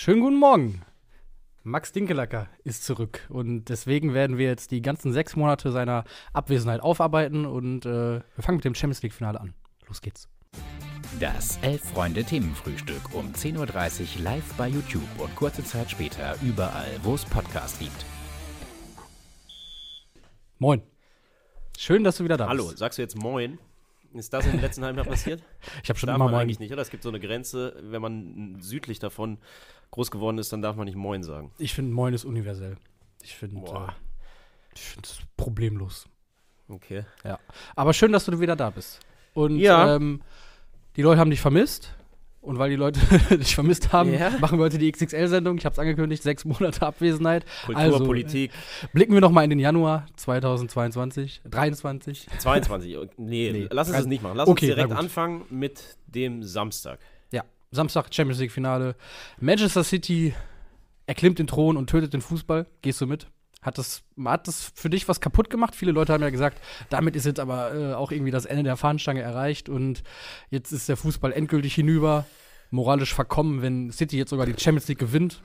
Schönen guten Morgen. Max Dinkelacker ist zurück und deswegen werden wir jetzt die ganzen sechs Monate seiner Abwesenheit aufarbeiten und äh, wir fangen mit dem Champions League-Finale an. Los geht's. Das Elf-Freunde-Themenfrühstück um 10.30 Uhr live bei YouTube und kurze Zeit später überall, wo es Podcasts gibt. Moin. Schön, dass du wieder da Hallo, bist. sagst du jetzt Moin? Ist das in den letzten halben Jahr passiert? Ich habe schon darf immer man Moin. eigentlich nicht, oder? Es gibt so eine Grenze, wenn man südlich davon groß geworden ist, dann darf man nicht Moin sagen. Ich finde Moin ist universell. Ich finde äh, ich finde es problemlos. Okay. Ja. Aber schön, dass du wieder da bist. Und Ja. ähm, die Leute haben dich vermisst. Und weil die Leute dich vermisst haben, Ja. machen wir heute die XXL-Sendung. Ich habe es angekündigt, sechs Monate Abwesenheit. Kultur, Also, Politik, Blicken wir noch mal in den Januar 2022, 23. 22. Nee, Nee. lass uns Also- das nicht machen. Lass okay, uns direkt anfangen mit dem Samstag. Ja, Samstag Champions League Finale. Manchester City erklimmt den Thron und tötet den Fußball. Gehst du mit? Hat das, hat das für dich was kaputt gemacht? Viele Leute haben ja gesagt, damit ist jetzt aber äh, auch irgendwie das Ende der Fahnenstange erreicht und jetzt ist der Fußball endgültig hinüber. Moralisch verkommen, wenn City jetzt sogar die Champions League gewinnt.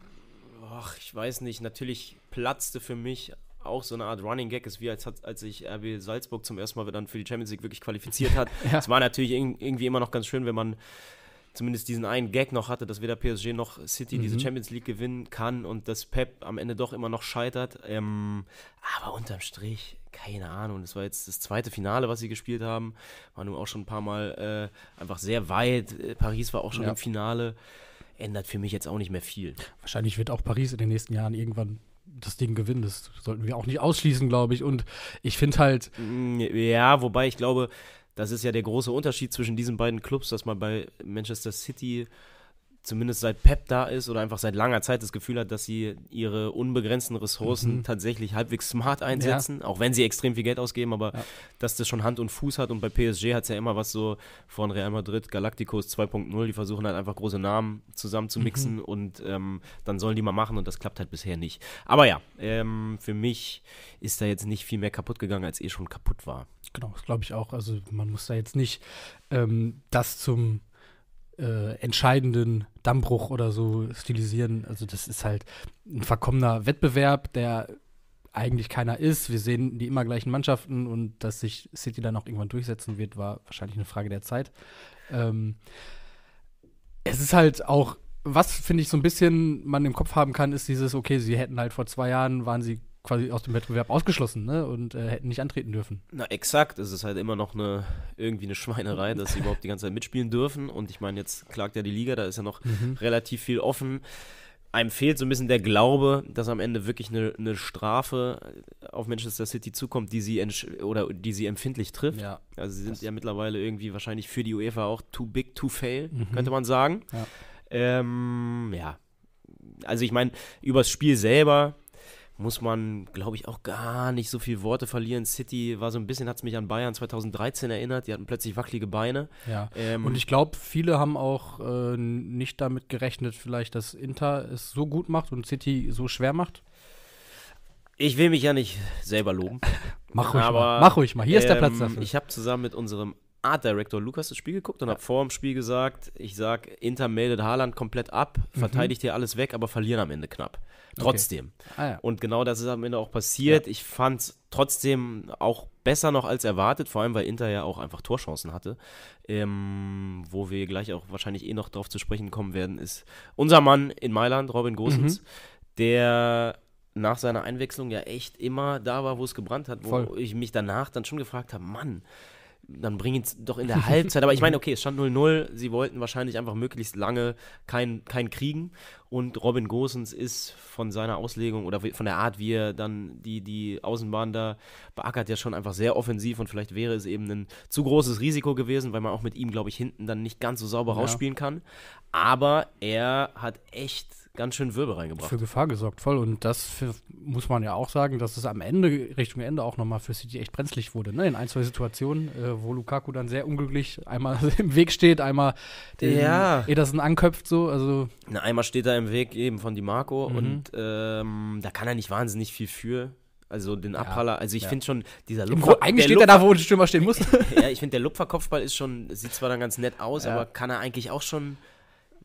Ach, ich weiß nicht. Natürlich platzte für mich auch so eine Art Running Gag ist, wie als, als sich RB Salzburg zum ersten Mal dann für die Champions League wirklich qualifiziert hat. Ja. Es war natürlich irg- irgendwie immer noch ganz schön, wenn man zumindest diesen einen Gag noch hatte, dass weder PSG noch City diese Mhm. Champions League gewinnen kann und dass Pep am Ende doch immer noch scheitert. Ähm, aber unterm Strich, keine Ahnung. Das war jetzt das zweite Finale, was sie gespielt haben. War nun auch schon ein paar Mal äh, einfach sehr weit. Äh, Paris war auch schon Ja. im Finale. Ändert für mich jetzt auch nicht mehr viel. Wahrscheinlich wird auch Paris in den nächsten Jahren irgendwann das Ding gewinnen. Das sollten wir auch nicht ausschließen, glaube ich. Und ich finde halt, Mm, Ja, wobei ich glaube, das ist ja der große Unterschied zwischen diesen beiden Clubs, dass man bei Manchester City zumindest seit Pep da ist oder einfach seit langer Zeit das Gefühl hat, dass sie ihre unbegrenzten Ressourcen Mhm. tatsächlich halbwegs smart einsetzen, auch wenn sie extrem viel Geld ausgeben, aber Ja. dass das schon Hand und Fuß hat und bei PSG hat es ja immer was so von Real Madrid, Galacticos 2.0, die versuchen halt einfach große Namen zusammen zu mixen Mhm. und ähm, dann sollen die mal machen und das klappt halt bisher nicht. Aber ja, ähm, für mich ist da jetzt nicht viel mehr kaputt gegangen, als eh schon kaputt war. Genau, das glaube ich auch. Also man muss da jetzt nicht ähm, das zum äh, entscheidenden Dammbruch oder so stilisieren. Also das ist halt ein verkommener Wettbewerb, der eigentlich keiner ist. Wir sehen die immer gleichen Mannschaften und dass sich City dann auch irgendwann durchsetzen wird, war wahrscheinlich eine Frage der Zeit. Ähm, es ist halt auch, was finde ich so ein bisschen man im Kopf haben kann, ist dieses, okay, sie hätten halt vor zwei Jahren, waren sie quasi aus dem Wettbewerb ausgeschlossen ne? und äh, hätten nicht antreten dürfen. Na, exakt. Es ist halt immer noch eine, irgendwie eine Schweinerei, dass sie überhaupt die ganze Zeit mitspielen dürfen. Und ich meine, jetzt klagt ja die Liga, da ist ja noch relativ viel offen. Einem fehlt so ein bisschen der Glaube, dass am Ende wirklich eine, eine Strafe auf Manchester City zukommt, die sie oder die sie empfindlich trifft. Ja. Also sie sind ja mittlerweile irgendwie wahrscheinlich für die UEFA auch too big to fail, Mhm. könnte man sagen. Ja. Ähm, ja. Also ich meine, übers Spiel selber muss man, glaube ich, auch gar nicht so viel Worte verlieren. City war so ein bisschen, hat es mich an Bayern 2013 erinnert, die hatten plötzlich wackelige Beine. Ja. Ähm, Und ich glaube, viele haben auch äh, nicht damit gerechnet, vielleicht, dass Inter es so gut macht und City so schwer macht. ich will mich ja nicht selber loben. Mach ruhig aber, mal. Mach ruhig mal. Hier ist der ähm, Platz dafür. Ich habe zusammen mit unserem Art Director Lukas das Spiel geguckt und habe vor dem Spiel gesagt, ich sag, Inter meldet Haaland komplett ab, Mhm. verteidigt hier alles weg, aber verlieren am Ende knapp. Trotzdem. ah, ja. Und genau das ist am Ende auch passiert. Ich fand es trotzdem auch besser noch als erwartet, vor allem weil Inter ja auch einfach Torchancen hatte. Ähm, wo wir gleich auch wahrscheinlich eh noch drauf zu sprechen kommen werden, ist unser Mann in Mailand, Robin Gosens, Mhm. der nach seiner Einwechslung ja echt immer da war, wo es gebrannt hat, wo Voll. ich mich danach dann schon gefragt habe, Mann, dann bring ihn doch in der Halbzeit. Aber ich meine, okay, es stand 0-0. Sie wollten wahrscheinlich einfach möglichst lange kein, kein kriegen. Und Robin Gosens ist von seiner Auslegung oder von der Art, wie er dann die, die Außenbahn da beackert, ja schon einfach sehr offensiv. Und vielleicht wäre es eben ein zu großes Risiko gewesen, weil man auch mit ihm, glaube ich, hinten dann nicht ganz so sauber Ja. rausspielen kann. Aber er hat echt ganz schön Wirbel reingebracht. Für Gefahr gesorgt, voll. Und das für, muss man ja auch sagen, dass es am Ende, Richtung Ende auch nochmal für City echt brenzlig wurde. Ne? In ein, zwei Situationen, äh, wo Lukaku dann sehr unglücklich einmal im Weg steht, einmal den Ja. Ederson anköpft, so. Also, Na, einmal steht er im Weg eben von Di Marco Mhm. und ähm, da kann er nicht wahnsinnig viel für. Also den Abpraller, also ich ja. finde schon, dieser im Lupfer, eigentlich steht er da, wo ein Stürmer stehen muss. ja, ich finde, der Lupferkopfball ist schon, sieht zwar dann ganz nett aus, Ja. aber kann er eigentlich auch schon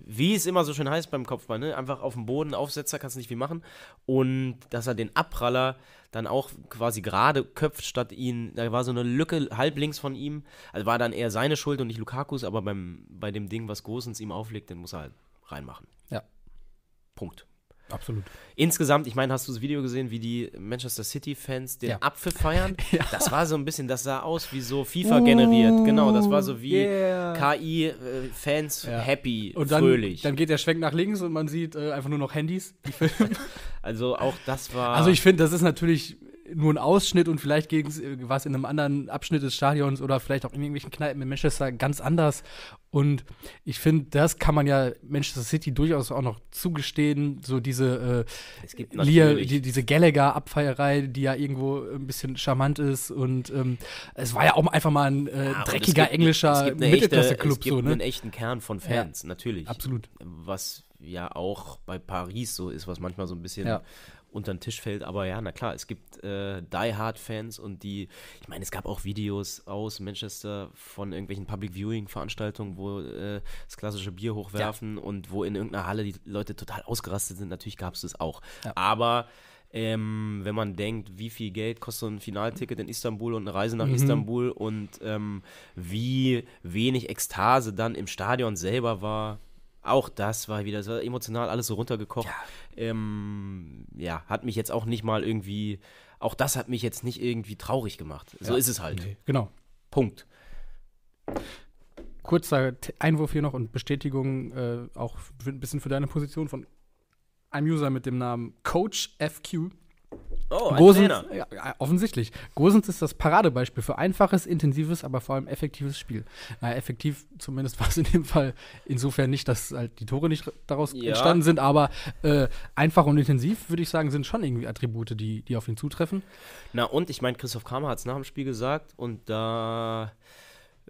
wie es immer so schön heißt beim Kopfball, ne? einfach auf dem Boden, Aufsetzer, kannst nicht viel machen. Und dass er den Abpraller dann auch quasi gerade köpft, statt ihn, da war so eine Lücke halb links von ihm. Also war dann eher seine Schuld und nicht Lukakus, aber beim, bei dem Ding, was Gosens ihm auflegt, den muss er halt reinmachen. Punkt. Absolut. Insgesamt, ich meine, hast du das Video gesehen, wie die Manchester City-Fans den Ja. Apfel feiern? Ja. Das war so ein bisschen, das sah aus wie so FIFA generiert. Genau, das war so wie yeah. KI-Fans Ja. happy, Und dann, fröhlich. dann geht der Schwenk nach links und man sieht äh, einfach nur noch Handys. Also auch das war. Also ich finde, das ist natürlich nur ein Ausschnitt und vielleicht gegen was in einem anderen Abschnitt des Stadions oder vielleicht auch in irgendwelchen Kneipen in Manchester ganz anders. Und ich finde, das kann man ja Manchester City durchaus auch noch zugestehen. So diese äh, natürlich. die, diese Gallagher-Abfeierei, die ja irgendwo ein bisschen charmant ist. Und ähm, es war ja auch einfach mal ein äh, Ja, dreckiger gibt- englischer Mittelklasse-Club. Es gibt So, einen ne? echten Kern von Fans, natürlich. Absolut. Was ja auch bei Paris so ist, was manchmal so ein bisschen Ja. Unter den Tisch fällt. Aber ja, na klar, es gibt äh, Die Hard-Fans und die, ich meine, es gab auch Videos aus Manchester von irgendwelchen Public Viewing-Veranstaltungen, wo äh, das klassische Bier hochwerfen und wo in irgendeiner Halle die Leute total ausgerastet sind. Natürlich gab es das auch. Ja. Aber ähm, wenn man denkt, wie viel Geld kostet so ein Finalticket in Istanbul und eine Reise nach Mhm. Istanbul und ähm, wie wenig Ekstase dann im Stadion selber war, auch das war wieder so emotional alles so runtergekocht. Ähm, ja, hat mich jetzt auch nicht mal irgendwie, auch das hat mich jetzt nicht irgendwie traurig gemacht. So Ja. ist es halt. Nee, genau. Punkt. Kurzer Einwurf hier noch und Bestätigung äh, auch ein bisschen für deine Position von einem User mit dem Namen Coach FQ. Oh, ein Gosens, ja, offensichtlich. Gosens ist das Paradebeispiel für einfaches, intensives, aber vor allem effektives Spiel. Naja, effektiv zumindest war es in dem Fall insofern nicht, dass halt die Tore nicht daraus Ja. entstanden sind, aber äh, einfach und intensiv, würde ich sagen, sind schon irgendwie Attribute, die, die auf ihn zutreffen. Na und, ich meine, Christoph Kramer hat es nach dem Spiel gesagt und da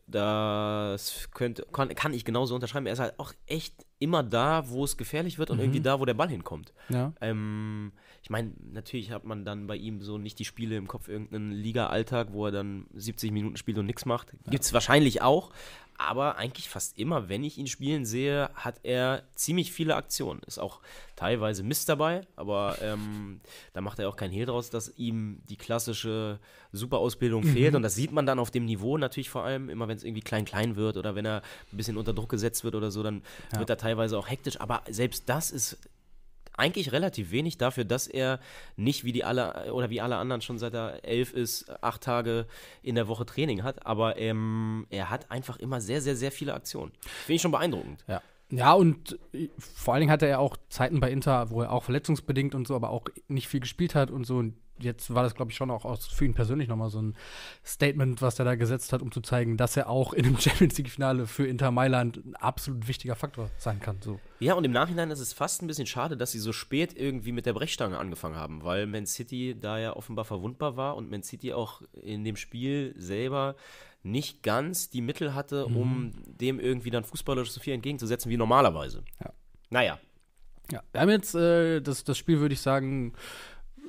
das könnte, kann, kann ich genauso unterschreiben. Er ist halt auch echt immer da, wo es gefährlich wird und Mhm. irgendwie da, wo der Ball hinkommt. Ja. Ähm, ich meine, natürlich hat man dann bei ihm so nicht die Spiele im Kopf, irgendeinen Liga-Alltag, wo er dann 70 Minuten spielt und nichts macht. Gibt es wahrscheinlich auch, aber eigentlich fast immer, wenn ich ihn spielen sehe, hat er ziemlich viele Aktionen. Ist auch teilweise Mist dabei, aber ähm, da macht er auch keinen Hehl draus, dass ihm die klassische Superausbildung fehlt und das sieht man dann auf dem Niveau natürlich vor allem, immer wenn es irgendwie klein-klein wird oder wenn er ein bisschen unter Druck gesetzt wird oder so, dann Ja. wird er teilweise auch hektisch, aber selbst das ist eigentlich relativ wenig dafür, dass er nicht wie die alle oder wie alle anderen schon seit er elf ist, acht Tage in der Woche Training hat. Aber ähm, er hat einfach immer sehr, sehr, sehr viele Aktionen. Finde ich schon beeindruckend. Ja. Ja, und äh, vor allen Dingen hatte er auch Zeiten bei Inter, wo er auch verletzungsbedingt und so, aber auch nicht viel gespielt hat und so. Und jetzt war das, glaube ich, schon auch für ihn persönlich nochmal so ein Statement, was er da gesetzt hat, um zu zeigen, dass er auch in einem Champions League-Finale für Inter Mailand ein absolut wichtiger Faktor sein kann. So. Ja, und im Nachhinein ist es fast ein bisschen schade, dass sie so spät irgendwie mit der Brechstange angefangen haben, weil Man City da ja offenbar verwundbar war und Man City auch in dem Spiel selber nicht ganz die Mittel hatte, um dem irgendwie dann fußballerisch so viel entgegenzusetzen wie normalerweise. Ja. Naja, Ja. Wir haben jetzt äh, das, das Spiel, würde ich sagen,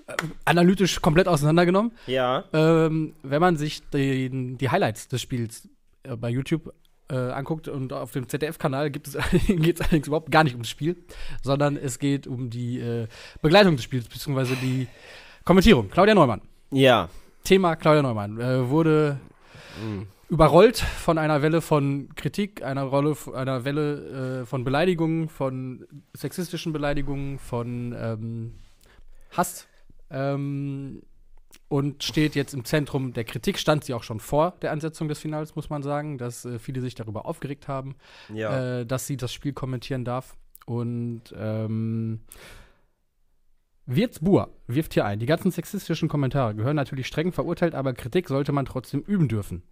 äh, analytisch komplett auseinandergenommen. ja. Ähm, wenn man sich den, die Highlights des Spiels äh, bei YouTube äh, anguckt und auf dem ZDF-Kanal geht es allerdings überhaupt gar nicht ums Spiel, sondern es geht um die äh, Begleitung des Spiels, beziehungsweise die Kommentierung. Claudia Neumann. Ja. Thema Claudia Neumann äh, wurde Mhm. überrollt von einer Welle von Kritik, einer Rolle, einer Welle äh, von Beleidigungen, von sexistischen Beleidigungen, von ähm, Hass ähm, und steht jetzt im Zentrum der Kritik. Stand sie auch schon vor der Ansetzung des Finals, muss man sagen, dass äh, viele sich darüber aufgeregt haben, Ja. äh, dass sie das Spiel kommentieren darf. Und ähm, Wirtz Buhr wirft hier ein, die ganzen sexistischen Kommentare gehören natürlich streng verurteilt, aber Kritik sollte man trotzdem üben dürfen.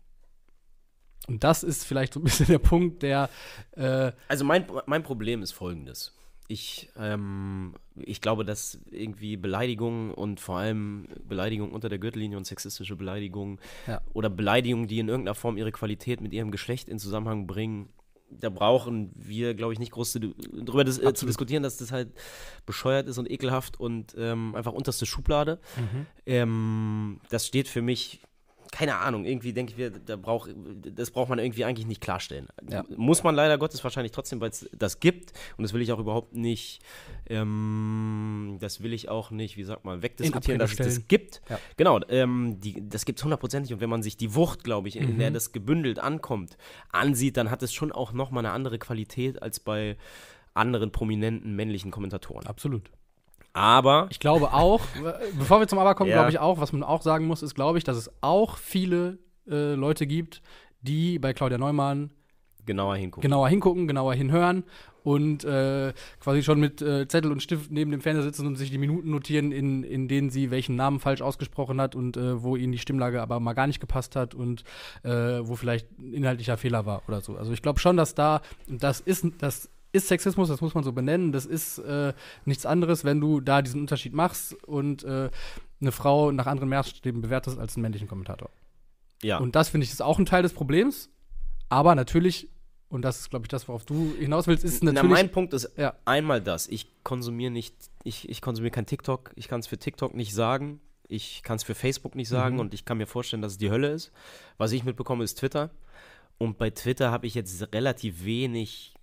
Und das ist vielleicht so ein bisschen der Punkt, der äh, Also mein, mein Problem ist folgendes. Ich, ähm, ich glaube, dass irgendwie Beleidigungen und vor allem Beleidigungen unter der Gürtellinie und sexistische Beleidigungen Ja. oder Beleidigungen, die in irgendeiner Form ihre Qualität mit ihrem Geschlecht in Zusammenhang bringen, da brauchen wir, glaube ich, nicht groß zu, darüber dis äh, zu Absolut. diskutieren, dass das halt bescheuert ist und ekelhaft und ähm, einfach unterste Schublade. Ähm, das steht für mich keine Ahnung, irgendwie denke ich, mir, da brauch, das braucht man irgendwie eigentlich nicht klarstellen. Ja. Muss man leider Gottes wahrscheinlich trotzdem, weil es das gibt und das will ich auch überhaupt nicht, ähm, das will ich auch nicht, wie sagt man, wegdiskutieren, dass es das gibt. Ja. Genau, ähm, die, das gibt es hundertprozentig und wenn man sich die Wucht, glaube ich, in Mhm. der das gebündelt ankommt, ansieht, dann hat es schon auch nochmal eine andere Qualität als bei anderen prominenten männlichen Kommentatoren. Absolut. Aber Ich glaube auch, bevor wir zum Aber kommen, Ja. glaube ich auch, was man auch sagen muss, ist, glaube ich, dass es auch viele äh, Leute gibt, die bei Claudia Neumann genauer hingucken. genauer hingucken, genauer hinhören und äh, quasi schon mit äh, Zettel und Stift neben dem Fernseher sitzen und sich die Minuten notieren, in, in denen sie welchen Namen falsch ausgesprochen hat und äh, wo ihnen die Stimmlage aber mal gar nicht gepasst hat und äh, wo vielleicht ein inhaltlicher Fehler war oder so. Also ich glaube schon, dass da, das ist, das ist Sexismus, das muss man so benennen, das ist äh, nichts anderes, wenn du da diesen Unterschied machst und äh, eine Frau nach anderen Maßstäben bewertest als einen männlichen Kommentator. Ja. Und das finde ich ist auch ein Teil des Problems. Aber natürlich, und das ist, glaube ich, das, worauf du hinaus willst, ist Na, natürlich. mein Punkt ist Ja. einmal das. Ich konsumiere nicht, ich, ich konsumiere kein TikTok. Ich kann es für TikTok nicht sagen. Ich kann es für Facebook nicht sagen Mhm. und ich kann mir vorstellen, dass es die Hölle ist. Was ich mitbekomme, ist Twitter. Und bei Twitter habe ich jetzt relativ wenig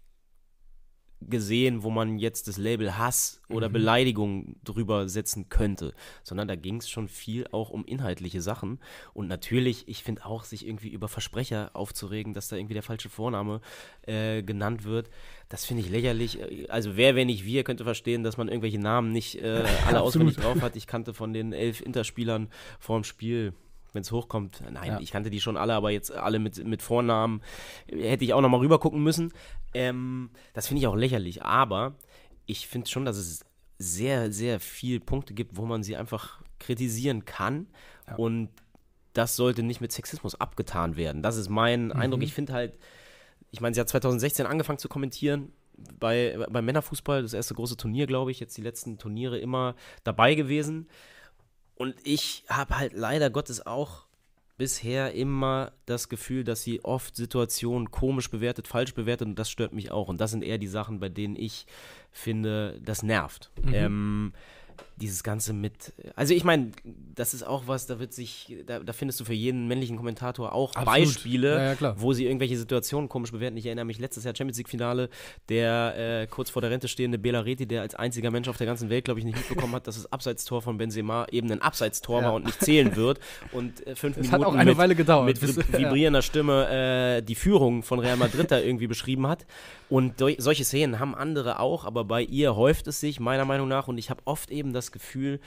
gesehen, wo man jetzt das Label Hass oder Mhm. Beleidigung drüber setzen könnte, sondern da ging es schon viel auch um inhaltliche Sachen. Und natürlich, ich finde auch, sich irgendwie über Versprecher aufzuregen, dass da irgendwie der falsche Vorname äh, genannt wird, das finde ich lächerlich. Äh, Also wer, wenn nicht wir, könnte verstehen, dass man irgendwelche Namen nicht äh, alle auswendig drauf hat. Ich kannte von den elf Interspielern vor dem Spiel wenn es hochkommt, nein, Ja. ich kannte die schon alle, aber jetzt alle mit, mit Vornamen äh, hätte ich auch nochmal rüber gucken müssen. Ähm, das finde ich auch lächerlich, aber ich finde schon, dass es sehr, sehr viele Punkte gibt, wo man sie einfach kritisieren kann Ja. und das sollte nicht mit Sexismus abgetan werden. Das ist mein Eindruck. Ich finde halt, ich meine, sie hat 2016 angefangen zu kommentieren bei, beim Männerfußball, das erste große Turnier, glaube ich, jetzt die letzten Turniere immer dabei gewesen. Und ich habe halt leider Gottes auch bisher immer das Gefühl, dass sie oft Situationen komisch bewertet, falsch bewertet und das stört mich auch. Und das sind eher die Sachen, bei denen ich finde, das nervt. Ähm, dieses Ganze mit, also ich meine, das ist auch was, da wird sich, da, da findest du für jeden männlichen Kommentator auch Absolut. Beispiele, Ja, ja, wo sie irgendwelche Situationen komisch bewerten. Ich erinnere mich letztes Jahr Champions League Finale, der äh, kurz vor der Rente stehende Bela Reti, der als einziger Mensch auf der ganzen Welt, glaube ich, nicht mitbekommen hat, dass das Abseitstor von Benzema eben ein Abseitstor Ja. war und nicht zählen wird und äh, fünf Es Minuten hat auch eine mit, Weile gedauert. mit vib- vibrierender Stimme äh, die Führung von Real Madrid da irgendwie beschrieben hat. Und solche Szenen haben andere auch, aber bei ihr häuft es sich meiner Meinung nach und ich habe oft eben das Gefühl,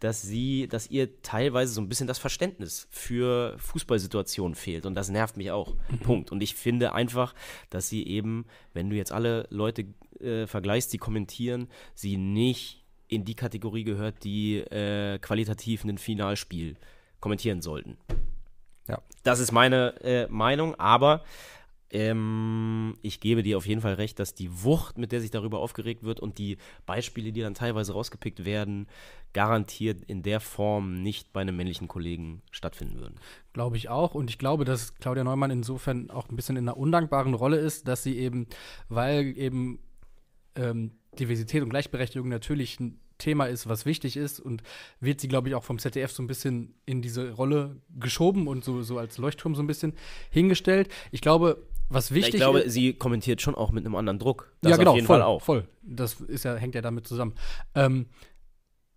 dass sie, dass ihr teilweise so ein bisschen das Verständnis für Fußballsituationen fehlt und das nervt mich auch. Punkt. Und ich finde einfach, dass sie eben, wenn du jetzt alle Leute äh, vergleichst, die kommentieren, sie nicht in die Kategorie gehört, die äh, qualitativ ein Finalspiel kommentieren sollten. Ja. Das ist meine äh, Meinung, aber ähm, ich gebe dir auf jeden Fall recht, dass die Wucht, mit der sich darüber aufgeregt wird und die Beispiele, die dann teilweise rausgepickt werden, garantiert in der Form nicht bei einem männlichen Kollegen stattfinden würden. Glaube ich auch. Und ich glaube, dass Claudia Neumann insofern auch ein bisschen in einer undankbaren Rolle ist, dass sie eben, weil eben ähm, Diversität und Gleichberechtigung natürlich ein Thema ist, was wichtig ist und wird sie, glaube ich, auch vom ZDF so ein bisschen in diese Rolle geschoben und so, so als Leuchtturm so ein bisschen hingestellt. Ich glaube, was wichtig ich glaube, ist. sie kommentiert schon auch mit einem anderen Druck. Das ja, genau, auf jeden voll, Fall auch. voll. Das ist ja, hängt ja damit zusammen. Ähm,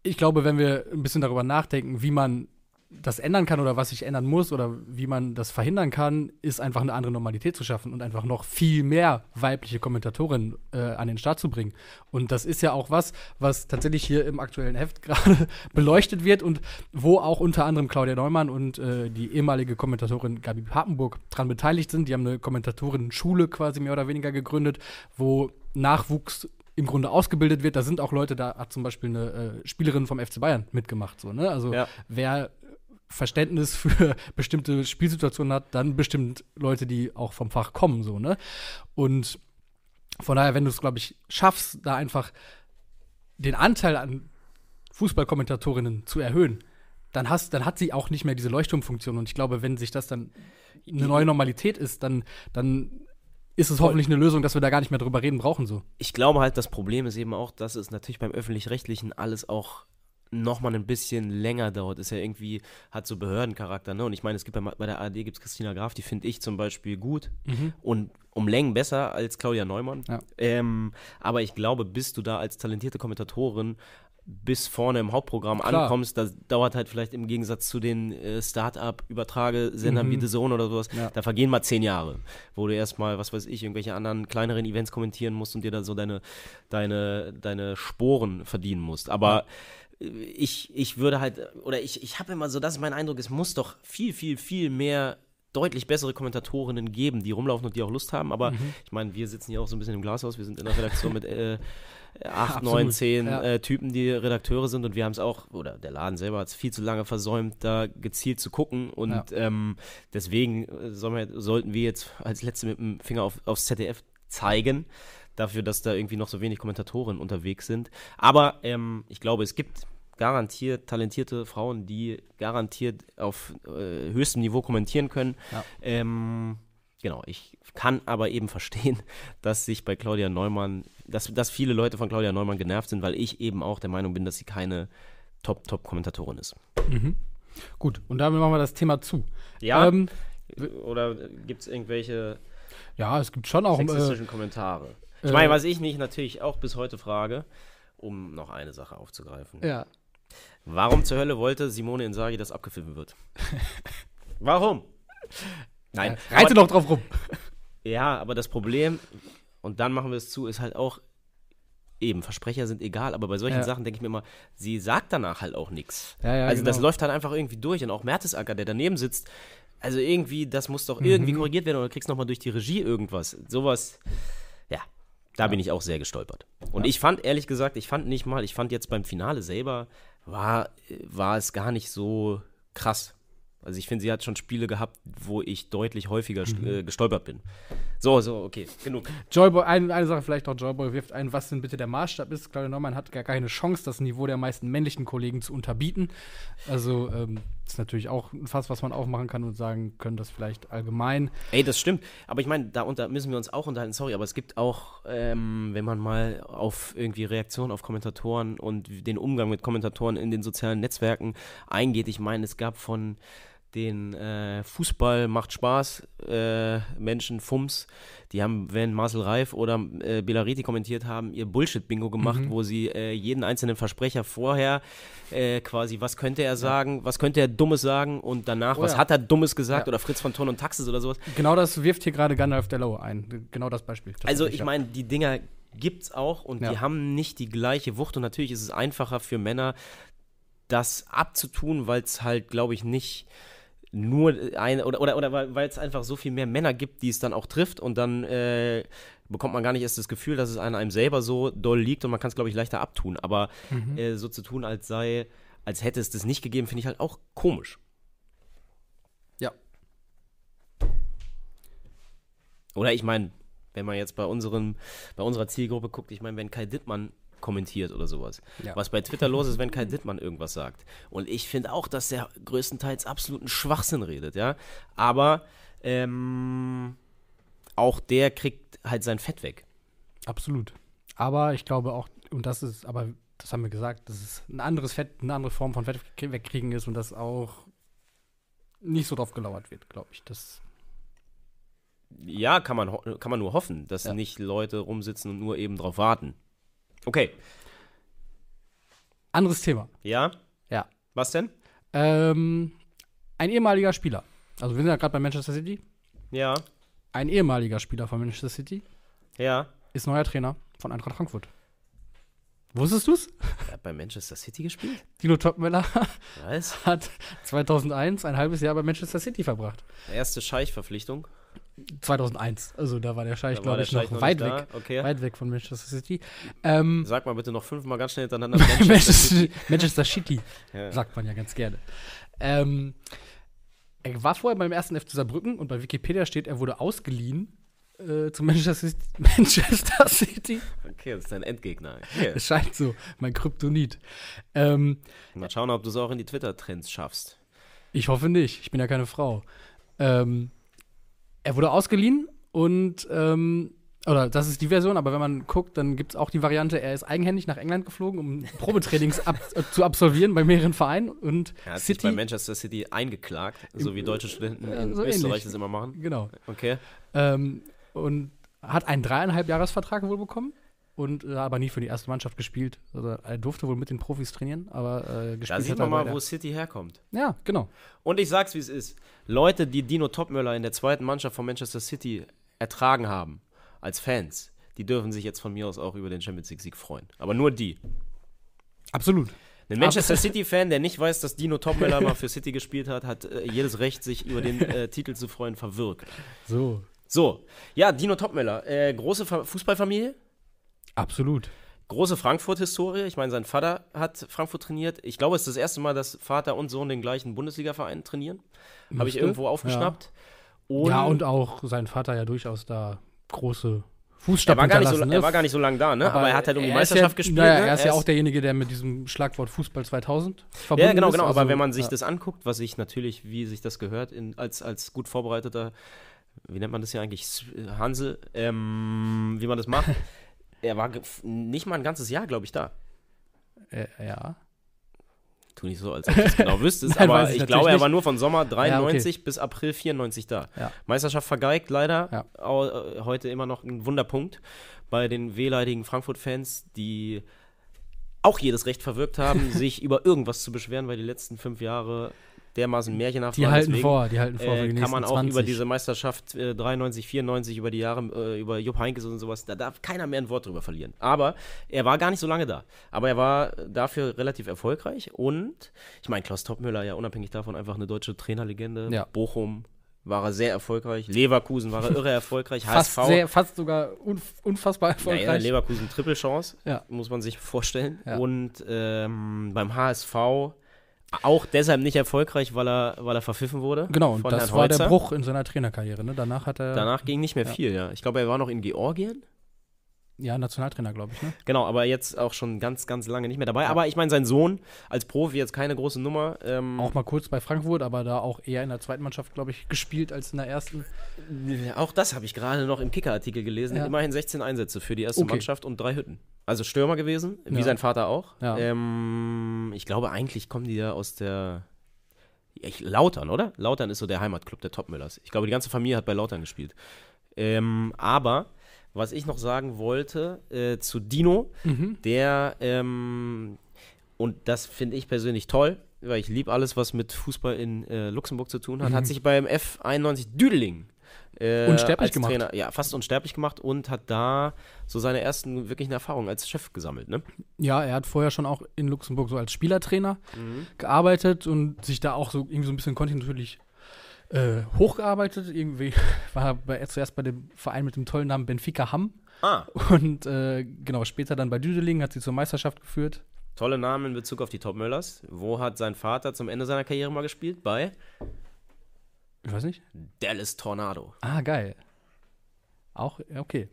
ich glaube, wenn wir ein bisschen darüber nachdenken, wie man das ändern kann oder was sich ändern muss oder wie man das verhindern kann, ist einfach eine andere Normalität zu schaffen und einfach noch viel mehr weibliche Kommentatorinnen äh, an den Start zu bringen. Und das ist ja auch was, was tatsächlich hier im aktuellen Heft gerade beleuchtet wird und wo auch unter anderem Claudia Neumann und äh, die ehemalige Kommentatorin Gabi Papenburg dran beteiligt sind. Die haben eine Kommentatorin-Schule quasi mehr oder weniger gegründet, wo Nachwuchs im Grunde ausgebildet wird. Da sind auch Leute, da hat zum Beispiel eine äh, Spielerin vom FC Bayern mitgemacht. So, ne? Also Ja. wer Verständnis für bestimmte Spielsituationen hat, dann bestimmt Leute, die auch vom Fach kommen, so, ne? Und von daher, wenn du es, glaube ich, schaffst, da einfach den Anteil an Fußballkommentatorinnen zu erhöhen, dann, hast, dann hat sie auch nicht mehr diese Leuchtturmfunktion. Und ich glaube, wenn sich das dann eine neue Normalität ist, dann, dann ist es hoffentlich eine Lösung, dass wir da gar nicht mehr drüber reden brauchen. So. Ich glaube halt, das Problem ist eben auch, dass es natürlich beim Öffentlich-Rechtlichen alles auch nochmal ein bisschen länger dauert. Ist ja irgendwie, hat so Behördencharakter, ne? Und ich meine, es gibt bei, bei der ARD gibt es Christina Graf, die finde ich zum Beispiel gut und um Längen besser als Claudia Neumann. Ja. Ähm, aber ich glaube, bis du da als talentierte Kommentatorin bis vorne im Hauptprogramm Klar. ankommst, das dauert halt vielleicht im Gegensatz zu den äh, Start-up-Übertragesendern Mhm. wie The Zone oder sowas, Ja. da vergehen mal zehn Jahre, wo du erstmal, was weiß ich, irgendwelche anderen kleineren Events kommentieren musst und dir da so deine, deine, deine Sporen verdienen musst. Aber äh, ich, ich würde halt, oder ich, ich habe immer so, das ist mein Eindruck, es muss doch viel, viel, viel mehr deutlich bessere Kommentatorinnen geben, die rumlaufen und die auch Lust haben. Aber ich meine, wir sitzen hier auch so ein bisschen im Glashaus, wir sind in der Redaktion mit äh, acht, neun, zehn äh, Typen, die Redakteure sind. Und wir haben es auch, oder der Laden selber hat es viel zu lange versäumt, da gezielt zu gucken. Und Ja. ähm, deswegen äh, wir, sollten wir jetzt als Letzte mit dem Finger auf, aufs ZDF zeigen, dafür, dass da irgendwie noch so wenig Kommentatoren unterwegs sind. Aber ähm, ich glaube, es gibt garantiert talentierte Frauen, die garantiert auf äh, höchstem Niveau kommentieren können. Ja. Ähm, genau, ich kann aber eben verstehen, dass sich bei Claudia Neumann, dass, dass viele Leute von Claudia Neumann genervt sind, weil ich eben auch der Meinung bin, dass sie keine Top-Top-Kommentatorin ist. Gut, und damit machen wir das Thema zu. Ja, Ähm, oder gibt es irgendwelche ja, es gibt schon auch. Äh, sexistischen Kommentare? Ich äh, meine, was ich mich natürlich auch bis heute frage, um noch eine Sache aufzugreifen. ja. Warum zur Hölle wollte Simone Insagi, dass abgefilmt wird? Warum? Nein. Reite aber- doch drauf rum. Ja, aber das Problem, und dann machen wir es zu, ist halt auch, eben, Versprecher sind egal, aber bei solchen Ja. Sachen denke ich mir immer, sie sagt danach halt auch nichts. Ja, ja, also das genau. läuft halt einfach irgendwie durch und auch Mertesacker, der daneben sitzt, also irgendwie, das muss Mhm. doch irgendwie korrigiert werden oder du kriegst nochmal durch die Regie irgendwas. Sowas, ja, da bin ich auch sehr gestolpert. Und ich fand, ehrlich gesagt, ich fand nicht mal, ich fand jetzt beim Finale selber, war, war es gar nicht so krass. Also ich finde, sie hat schon Spiele gehabt, wo ich deutlich häufiger Mhm. äh, gestolpert bin. So, so, okay, genug. Joyboy, ein, eine Sache vielleicht noch, Joyboy wirft ein, was denn bitte der Maßstab ist. Claudia Neumann hat gar keine Chance, das Niveau der meisten männlichen Kollegen zu unterbieten. Also, ähm, ist natürlich auch ein Fass, was man aufmachen kann und sagen können, das vielleicht allgemein. Ey, das stimmt. Aber ich meine, da unter müssen wir uns auch unterhalten. Sorry, aber es gibt auch, ähm, wenn man mal auf irgendwie Reaktionen auf Kommentatoren und den Umgang mit Kommentatoren in den sozialen Netzwerken eingeht. Ich meine, es gab von den äh, Fußball macht Spaß äh, Menschen, Fums, die haben, wenn Marcel Reif oder äh, Belariti kommentiert haben, ihr Bullshit-Bingo gemacht, wo sie äh, jeden einzelnen Versprecher vorher äh, quasi, was könnte er sagen, was könnte er Dummes sagen und danach, Oh was ja. hat er Dummes gesagt Ja. oder Fritz von Ton und Taxis oder sowas. Genau das wirft hier gerade Gandalf der Lowe ein. Genau das Beispiel. Also tatsächlich, ich ja. meine, die Dinger gibt's auch und Ja. die haben nicht die gleiche Wucht und natürlich ist es einfacher für Männer, das abzutun, weil es halt, glaube ich, nicht nur ein oder oder, oder weil es einfach so viel mehr Männer gibt, die es dann auch trifft und dann äh, bekommt man gar nicht erst das Gefühl, dass es an einem selber so doll liegt und man kann es, glaube ich, leichter abtun. Aber Mhm. äh, so zu tun, als sei, als hätte es das nicht gegeben, finde ich halt auch komisch. Ja. Oder ich meine, wenn man jetzt bei, unseren, bei unserer Zielgruppe guckt, ich meine, wenn Kai Dittmann kommentiert oder sowas, Ja. was bei Twitter los ist, wenn Kai Dittmann irgendwas sagt. Und ich finde auch, dass der größtenteils absoluten Schwachsinn redet, ja. Aber ähm, auch der kriegt halt sein Fett weg. Absolut. Aber ich glaube auch, und das ist, aber das haben wir gesagt, dass es ein anderes Fett, eine andere Form von Fett wegkriegen ist und das auch nicht so drauf gelauert wird, glaube ich. Das, Ja, kann man, kann man nur hoffen, dass Ja. nicht Leute rumsitzen und nur eben drauf warten. Okay, anderes Thema. ja, Ja. was denn? Ähm, ein ehemaliger Spieler. Also wir sind ja gerade bei Manchester City. Ja, Ein ehemaliger Spieler von Manchester City ja. ist neuer Trainer von Eintracht Frankfurt. Wusstest du's? Er hat bei Manchester City gespielt? Dino Topmöller hat 2001 ein halbes Jahr bei Manchester City verbracht. Erste Scheichverpflichtung. 2001. Also da war der Scheich, glaube ich, noch Scheich noch weit weg. Okay. Weit weg von Manchester City. Ähm, Sag mal bitte noch fünfmal ganz schnell hintereinander. Manchester Manchester, City. Manchester City, Ja. sagt man ja ganz gerne. Ähm, er war vorher beim ersten FC Saarbrücken und bei Wikipedia steht, er wurde ausgeliehen äh, zu Manchester City. Manchester City. Okay, das ist dein Endgegner. Okay. Es scheint so, mein Kryptonit. Ähm, Mal schauen, ob du es auch in die Twitter-Trends schaffst. ich hoffe nicht, ich bin ja keine Frau. Ähm, er wurde ausgeliehen und ähm, Oder das ist die Version, aber wenn man guckt, dann gibt es auch die Variante, er ist eigenhändig nach England geflogen, um Probetrainings ab, äh, zu absolvieren bei mehreren Vereinen und Er hat sich City. bei Manchester City eingeklagt, so wie deutsche Studenten in so Österreich das immer machen. Genau. Okay. Ähm, und hat einen dreieinhalb Jahresvertrag wohl bekommen und äh, aber nie für die erste Mannschaft gespielt. Also er durfte wohl mit den Profis trainieren, aber äh, gespielt Da sieht hat man mal, der- wo City herkommt. Ja, genau. Und ich sag's, wie es ist. Leute, die Dino Topmöller in der zweiten Mannschaft von Manchester City ertragen haben, als Fans, die dürfen sich jetzt von mir aus auch über den Champions League-Sieg freuen. Aber nur die. Absolut. Ein Manchester City-Fan, der nicht weiß, dass Dino Topmöller mal für City gespielt hat, hat äh, jedes Recht, sich über den äh, Titel zu freuen, verwirkt. So. So, ja, Dino Topmöller, äh, große Fa Fußballfamilie, Absolut. große Frankfurt-Historie. Ich meine, sein Vater hat Frankfurt trainiert. Ich glaube, es ist das erste Mal, dass Vater und Sohn den gleichen Bundesliga-Verein trainieren. Habe ich irgendwo aufgeschnappt. ja, und auch sein Vater ja durchaus da große Fußstapfen er war, gar nicht so, hinterlassen, er ne? war gar nicht so lange da, ne? Aber, er hat halt um die er ist Meisterschaft ja, gespielt. Naja, ne? er ist ja auch derjenige, der mit diesem Schlagwort Fußball 2000 verbunden Ja, genau, ist. genau. Also, aber wenn man sich ja. das anguckt, was ich natürlich, wie sich das gehört, in, als, als gut vorbereiteter, wie nennt man das hier eigentlich, Hansel, ähm, wie man das macht, er war nicht mal ein ganzes Jahr, glaube ich, da. Äh, ja. Tu nicht so, als ob du es genau wüsstest, Nein, aber ich ich, glaube, er nicht. war nur von Sommer 93 okay. bis April 94 da. Ja. Meisterschaft vergeigt, leider. Ja. Äh, heute immer noch ein Wunderpunkt bei den wehleidigen Frankfurt-Fans, die auch jedes Recht verwirkt haben, sich über irgendwas zu beschweren, weil die letzten fünf Jahre dermaßen märchenhaft Die waren. halten Deswegen, vor, die halten vor äh, kann man auch 20. über diese Meisterschaft äh, 93, 94, über die Jahre, äh, über Jupp Heynckes und sowas, da darf keiner mehr ein Wort drüber verlieren. Aber er war gar nicht so lange da. Aber er war dafür relativ erfolgreich und ich meine, Klaus Toppmüller ja unabhängig davon einfach eine deutsche Trainerlegende. Ja. Bochum war er sehr erfolgreich. Leverkusen war er irre erfolgreich. fast, HSV. sehr, fast sogar unf unfassbar Ja, erfolgreich. ja, Leverkusen Triple-Chance, Ja. muss man sich vorstellen. Ja. Und ähm, beim HSV auch deshalb nicht erfolgreich, weil er, weil er verpfiffen wurde. genau, und das Herrn war der Holzer. Bruch in seiner Trainerkarriere. Ne? Danach hat er Danach ging nicht mehr Ja. viel, ja. Ich glaube, er war noch in Georgien. Ja Nationaltrainer, glaube ich. Ne? Genau, aber jetzt auch schon ganz, ganz lange nicht mehr dabei. Aber ich meine, sein Sohn als Profi jetzt keine große Nummer. Ähm, Auch mal kurz bei Frankfurt, aber da auch eher in der zweiten Mannschaft, glaube ich, gespielt als in der ersten. auch das habe ich gerade noch im Kicker-Artikel gelesen. Ja. Immerhin 16 Einsätze für die erste Okay. Mannschaft und drei Hütten. Also Stürmer gewesen, wie Ja. sein Vater auch. Ja. Ähm, ich glaube, eigentlich kommen die ja aus der. Ja, ich, Lautern, oder? Lautern ist so der Heimatclub der Topmüllers. Ich glaube, die ganze Familie hat bei Lautern gespielt. Ähm, aber, was ich noch sagen wollte äh, zu Dino, Mhm. der, ähm, und das finde ich persönlich toll, weil ich liebe alles, was mit Fußball in äh, Luxemburg zu tun hat, Mhm. hat sich beim F91 Düdeling äh, Unsterblich gemacht. Trainer, ja, fast unsterblich gemacht und hat da so seine ersten wirklichen Erfahrungen als Chef gesammelt, ne? Ja, er hat vorher schon auch in Luxemburg so als Spielertrainer Mhm. gearbeitet und sich da auch so irgendwie so ein bisschen kontinuierlich äh, hochgearbeitet. Irgendwie war er bei, zuerst bei dem Verein mit dem tollen Namen Benfica Hamm Ah, und äh, genau später dann bei Düdeling hat sie zur Meisterschaft geführt. tolle Namen in Bezug auf die Topmöllers. Wo hat sein Vater zum Ende seiner Karriere mal gespielt? Bei Ich weiß nicht. Dallas Tornado. Ah, geil. Auch, okay.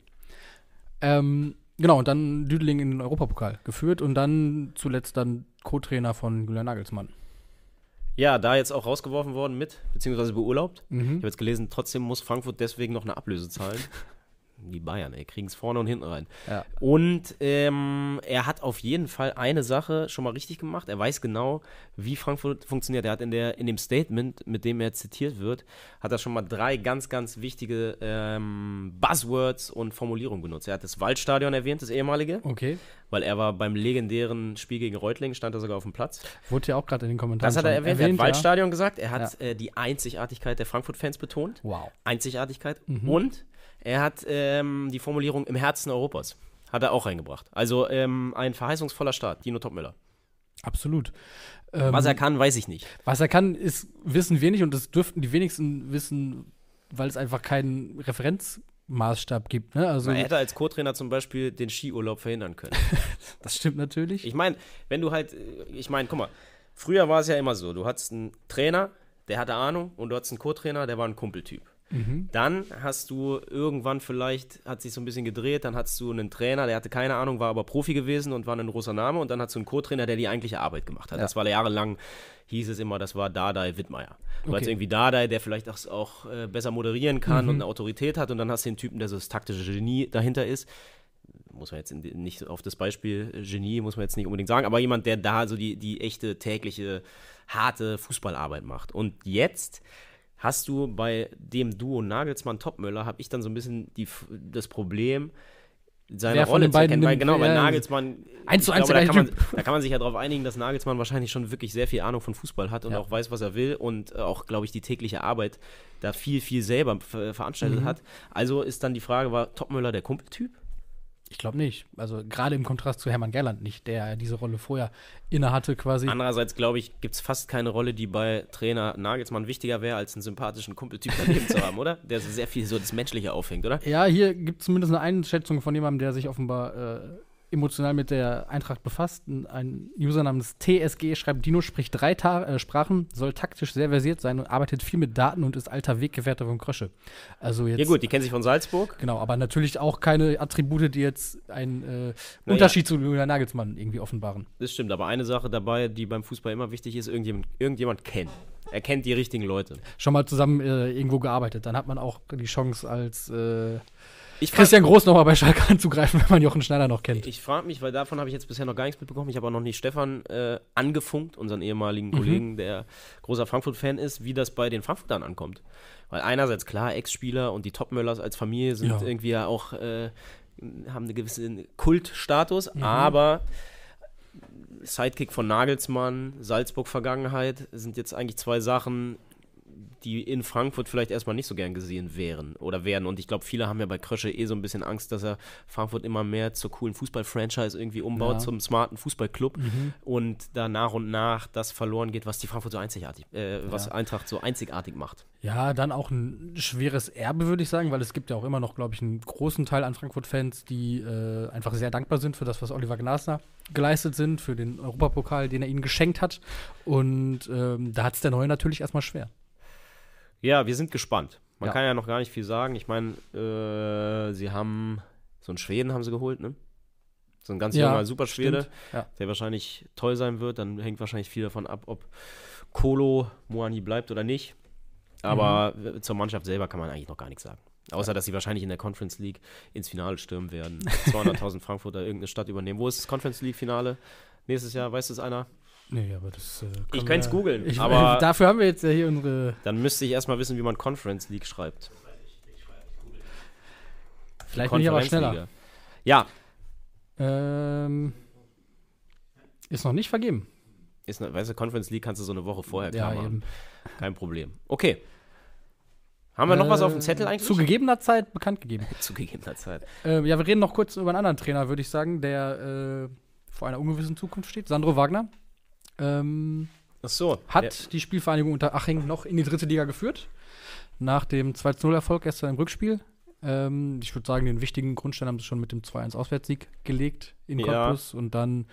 Ähm, genau, und dann Düdeling in den Europapokal geführt und dann zuletzt dann Co-Trainer von Julian Nagelsmann. Ja, da jetzt auch rausgeworfen worden mit, beziehungsweise beurlaubt. Ich Mhm. habe jetzt gelesen, trotzdem muss Frankfurt deswegen noch eine Ablöse zahlen. Die Bayern, ey, kriegen es vorne und hinten rein. Ja. Und ähm, er hat auf jeden Fall eine Sache schon mal richtig gemacht. Er weiß genau, wie Frankfurt funktioniert. Er hat in, der, in dem Statement, mit dem er zitiert wird, hat er schon mal drei ganz, ganz wichtige ähm, Buzzwords und Formulierungen benutzt. Er hat das Waldstadion erwähnt, das ehemalige, Okay. weil er war beim legendären Spiel gegen Reutlingen, stand er sogar auf dem Platz. Wurde ja auch gerade in den Kommentaren Das hat er schon erwähnt. er hat ja. Waldstadion gesagt. Er hat äh, die Einzigartigkeit der Frankfurt-Fans betont. Wow. Einzigartigkeit. Mhm. Und er hat ähm, die Formulierung im Herzen Europas. Hat er auch reingebracht. Also ähm, ein verheißungsvoller Start, Dino Topmüller. Absolut. Ähm, Was er kann, weiß ich nicht. was er kann, ist, wissen wir nicht und das dürften die wenigsten wissen, weil es einfach keinen Referenzmaßstab gibt. Ne? Also, er hätte als Co-Trainer zum Beispiel den Skiurlaub verhindern können. das stimmt natürlich. Ich meine, wenn du halt, äh, ich meine, guck mal, früher war es ja immer so, du hattest einen Trainer, der hatte Ahnung und du hattest einen Co-Trainer, der war ein Kumpeltyp. Mhm. Dann hast du irgendwann vielleicht, hat sich so ein bisschen gedreht, dann hattest du einen Trainer, der hatte keine Ahnung, war aber Profi gewesen und war ein großer Name und dann hast du einen Co-Trainer, der die eigentliche Arbeit gemacht hat. Ja. Das war jahrelang, hieß es immer, das war Dardai Wittmeier. Du Okay. hast irgendwie Dardai, der vielleicht auch, auch äh, besser moderieren kann Mhm. und eine Autorität hat und dann hast du den Typen, der so das taktische Genie dahinter ist. Muss man jetzt nicht auf das Beispiel äh, Genie, muss man jetzt nicht unbedingt sagen, aber jemand, der da so die, die echte tägliche, harte Fußballarbeit macht. Und jetzt hast du bei dem Duo Nagelsmann-Topmöller, habe ich dann so ein bisschen die, das Problem, seine Wer Rolle zu erkennen. Weil, genau, weil wer- Nagelsmann, Eins ich zu eins glaube, da, kann man, da kann man sich ja darauf einigen, dass Nagelsmann wahrscheinlich schon wirklich sehr viel Ahnung von Fußball hat und Ja. auch weiß, was er will und äh, auch, glaube ich, die tägliche Arbeit da viel, viel selber ver veranstaltet Mhm. hat. Also ist dann die Frage, war Topmöller der Kumpeltyp? Ich glaube nicht. Also gerade im Kontrast zu Hermann Gerland nicht, der diese Rolle vorher innehatte quasi. Andererseits, glaube ich, gibt es fast keine Rolle, die bei Trainer Nagelsmann wichtiger wäre, als einen sympathischen Kumpeltyp daneben zu haben, oder? Der so sehr viel so das Menschliche aufhängt, oder? Ja, hier gibt es zumindest eine Einschätzung von jemandem, der sich offenbar äh, emotional mit der Eintracht befasst. Ein User namens TSG schreibt, Dino spricht drei Ta äh, Sprachen, soll taktisch sehr versiert sein und arbeitet viel mit Daten und ist alter Weggefährte von Krösche. Also jetzt. Ja gut, die kennen sich von Salzburg. Genau, aber natürlich auch keine Attribute, die jetzt einen äh, Unterschied zu Julian Nagelsmann irgendwie offenbaren. Das stimmt, aber eine Sache dabei, die beim Fußball immer wichtig ist, irgendjemand, irgendjemand kennt. Er kennt die richtigen Leute. Schon mal zusammen äh, irgendwo gearbeitet. Dann hat man auch die Chance, als äh, Ich frage Christian Groß nochmal bei Schalke anzugreifen, wenn man Jochen Schneider noch kennt. ich frag mich, weil davon habe ich jetzt bisher noch gar nichts mitbekommen. Ich habe auch noch nicht Stefan äh, angefunkt, unseren ehemaligen Mhm. Kollegen, der großer Frankfurt-Fan ist, wie das bei den Frankfurtern ankommt. Weil einerseits klar, Ex-Spieler und die Topmöllers als Familie sind Ja. irgendwie ja auch, äh, haben einen gewissen Kultstatus, Mhm. aber Sidekick von Nagelsmann, Salzburg-Vergangenheit sind jetzt eigentlich zwei Sachen, die in Frankfurt vielleicht erstmal nicht so gern gesehen wären oder werden. Und ich glaube, viele haben ja bei Krösche eh so ein bisschen Angst, dass er Frankfurt immer mehr zur coolen Fußball-Franchise irgendwie umbaut, Ja. zum smarten Fußballclub und da nach und nach das verloren geht, was die Frankfurt so einzigartig, äh, was Ja. Eintracht so einzigartig macht. Ja, dann auch ein schweres Erbe, würde ich sagen, weil es gibt ja auch immer noch, glaube ich, einen großen Teil an Frankfurt-Fans, die äh, einfach sehr dankbar sind für das, was Oliver Glasner geleistet sind, für den Europapokal, den er ihnen geschenkt hat. Und ähm, da hat es der Neue natürlich erstmal schwer. Ja, wir sind gespannt. Man Ja. kann ja noch gar nicht viel sagen. Ich meine, äh, sie haben so einen Schweden haben sie geholt, ne? So ein ganz Ja, junger Superschwede. Ja. der wahrscheinlich toll sein wird. Dann hängt wahrscheinlich viel davon ab, ob Kolo Moani bleibt oder nicht. Aber Mhm. zur Mannschaft selber kann man eigentlich noch gar nichts sagen. Außer, dass sie wahrscheinlich in der Conference League ins Finale stürmen werden. 200.000 Frankfurter irgendeine Stadt übernehmen. Wo ist das Conference League Finale? Nächstes Jahr, weiß das einer? Nee, aber das. Äh, Ich könnte es googeln, Ich, aber- dafür haben wir jetzt ja hier unsere. Dann müsste ich erstmal wissen, wie man Conference League schreibt. Vielleicht bin ich aber schneller. Ja, Ähm, ist noch nicht vergeben. ist eine, weißt du, Conference League kannst du so eine Woche vorher klar Ja, machen. eben. Kein Problem. Okay. Haben wir noch was auf dem Äh, Zettel eigentlich? Zu gegebener Zeit bekannt gegeben. Zu gegebener Zeit. Äh, ja, wir reden noch kurz über einen anderen Trainer, würde ich sagen, der äh, vor einer ungewissen Zukunft steht. Sandro Wagner. Ähm, Ach so. hat die Spielvereinigung unter Aching noch in die dritte Liga geführt. Nach dem 2-0-Erfolg gestern im Rückspiel. Ähm, ich würde sagen, den wichtigen Grundstein haben sie schon mit dem 2-1-Auswärtssieg gelegt in Ja. Cottbus. Und dann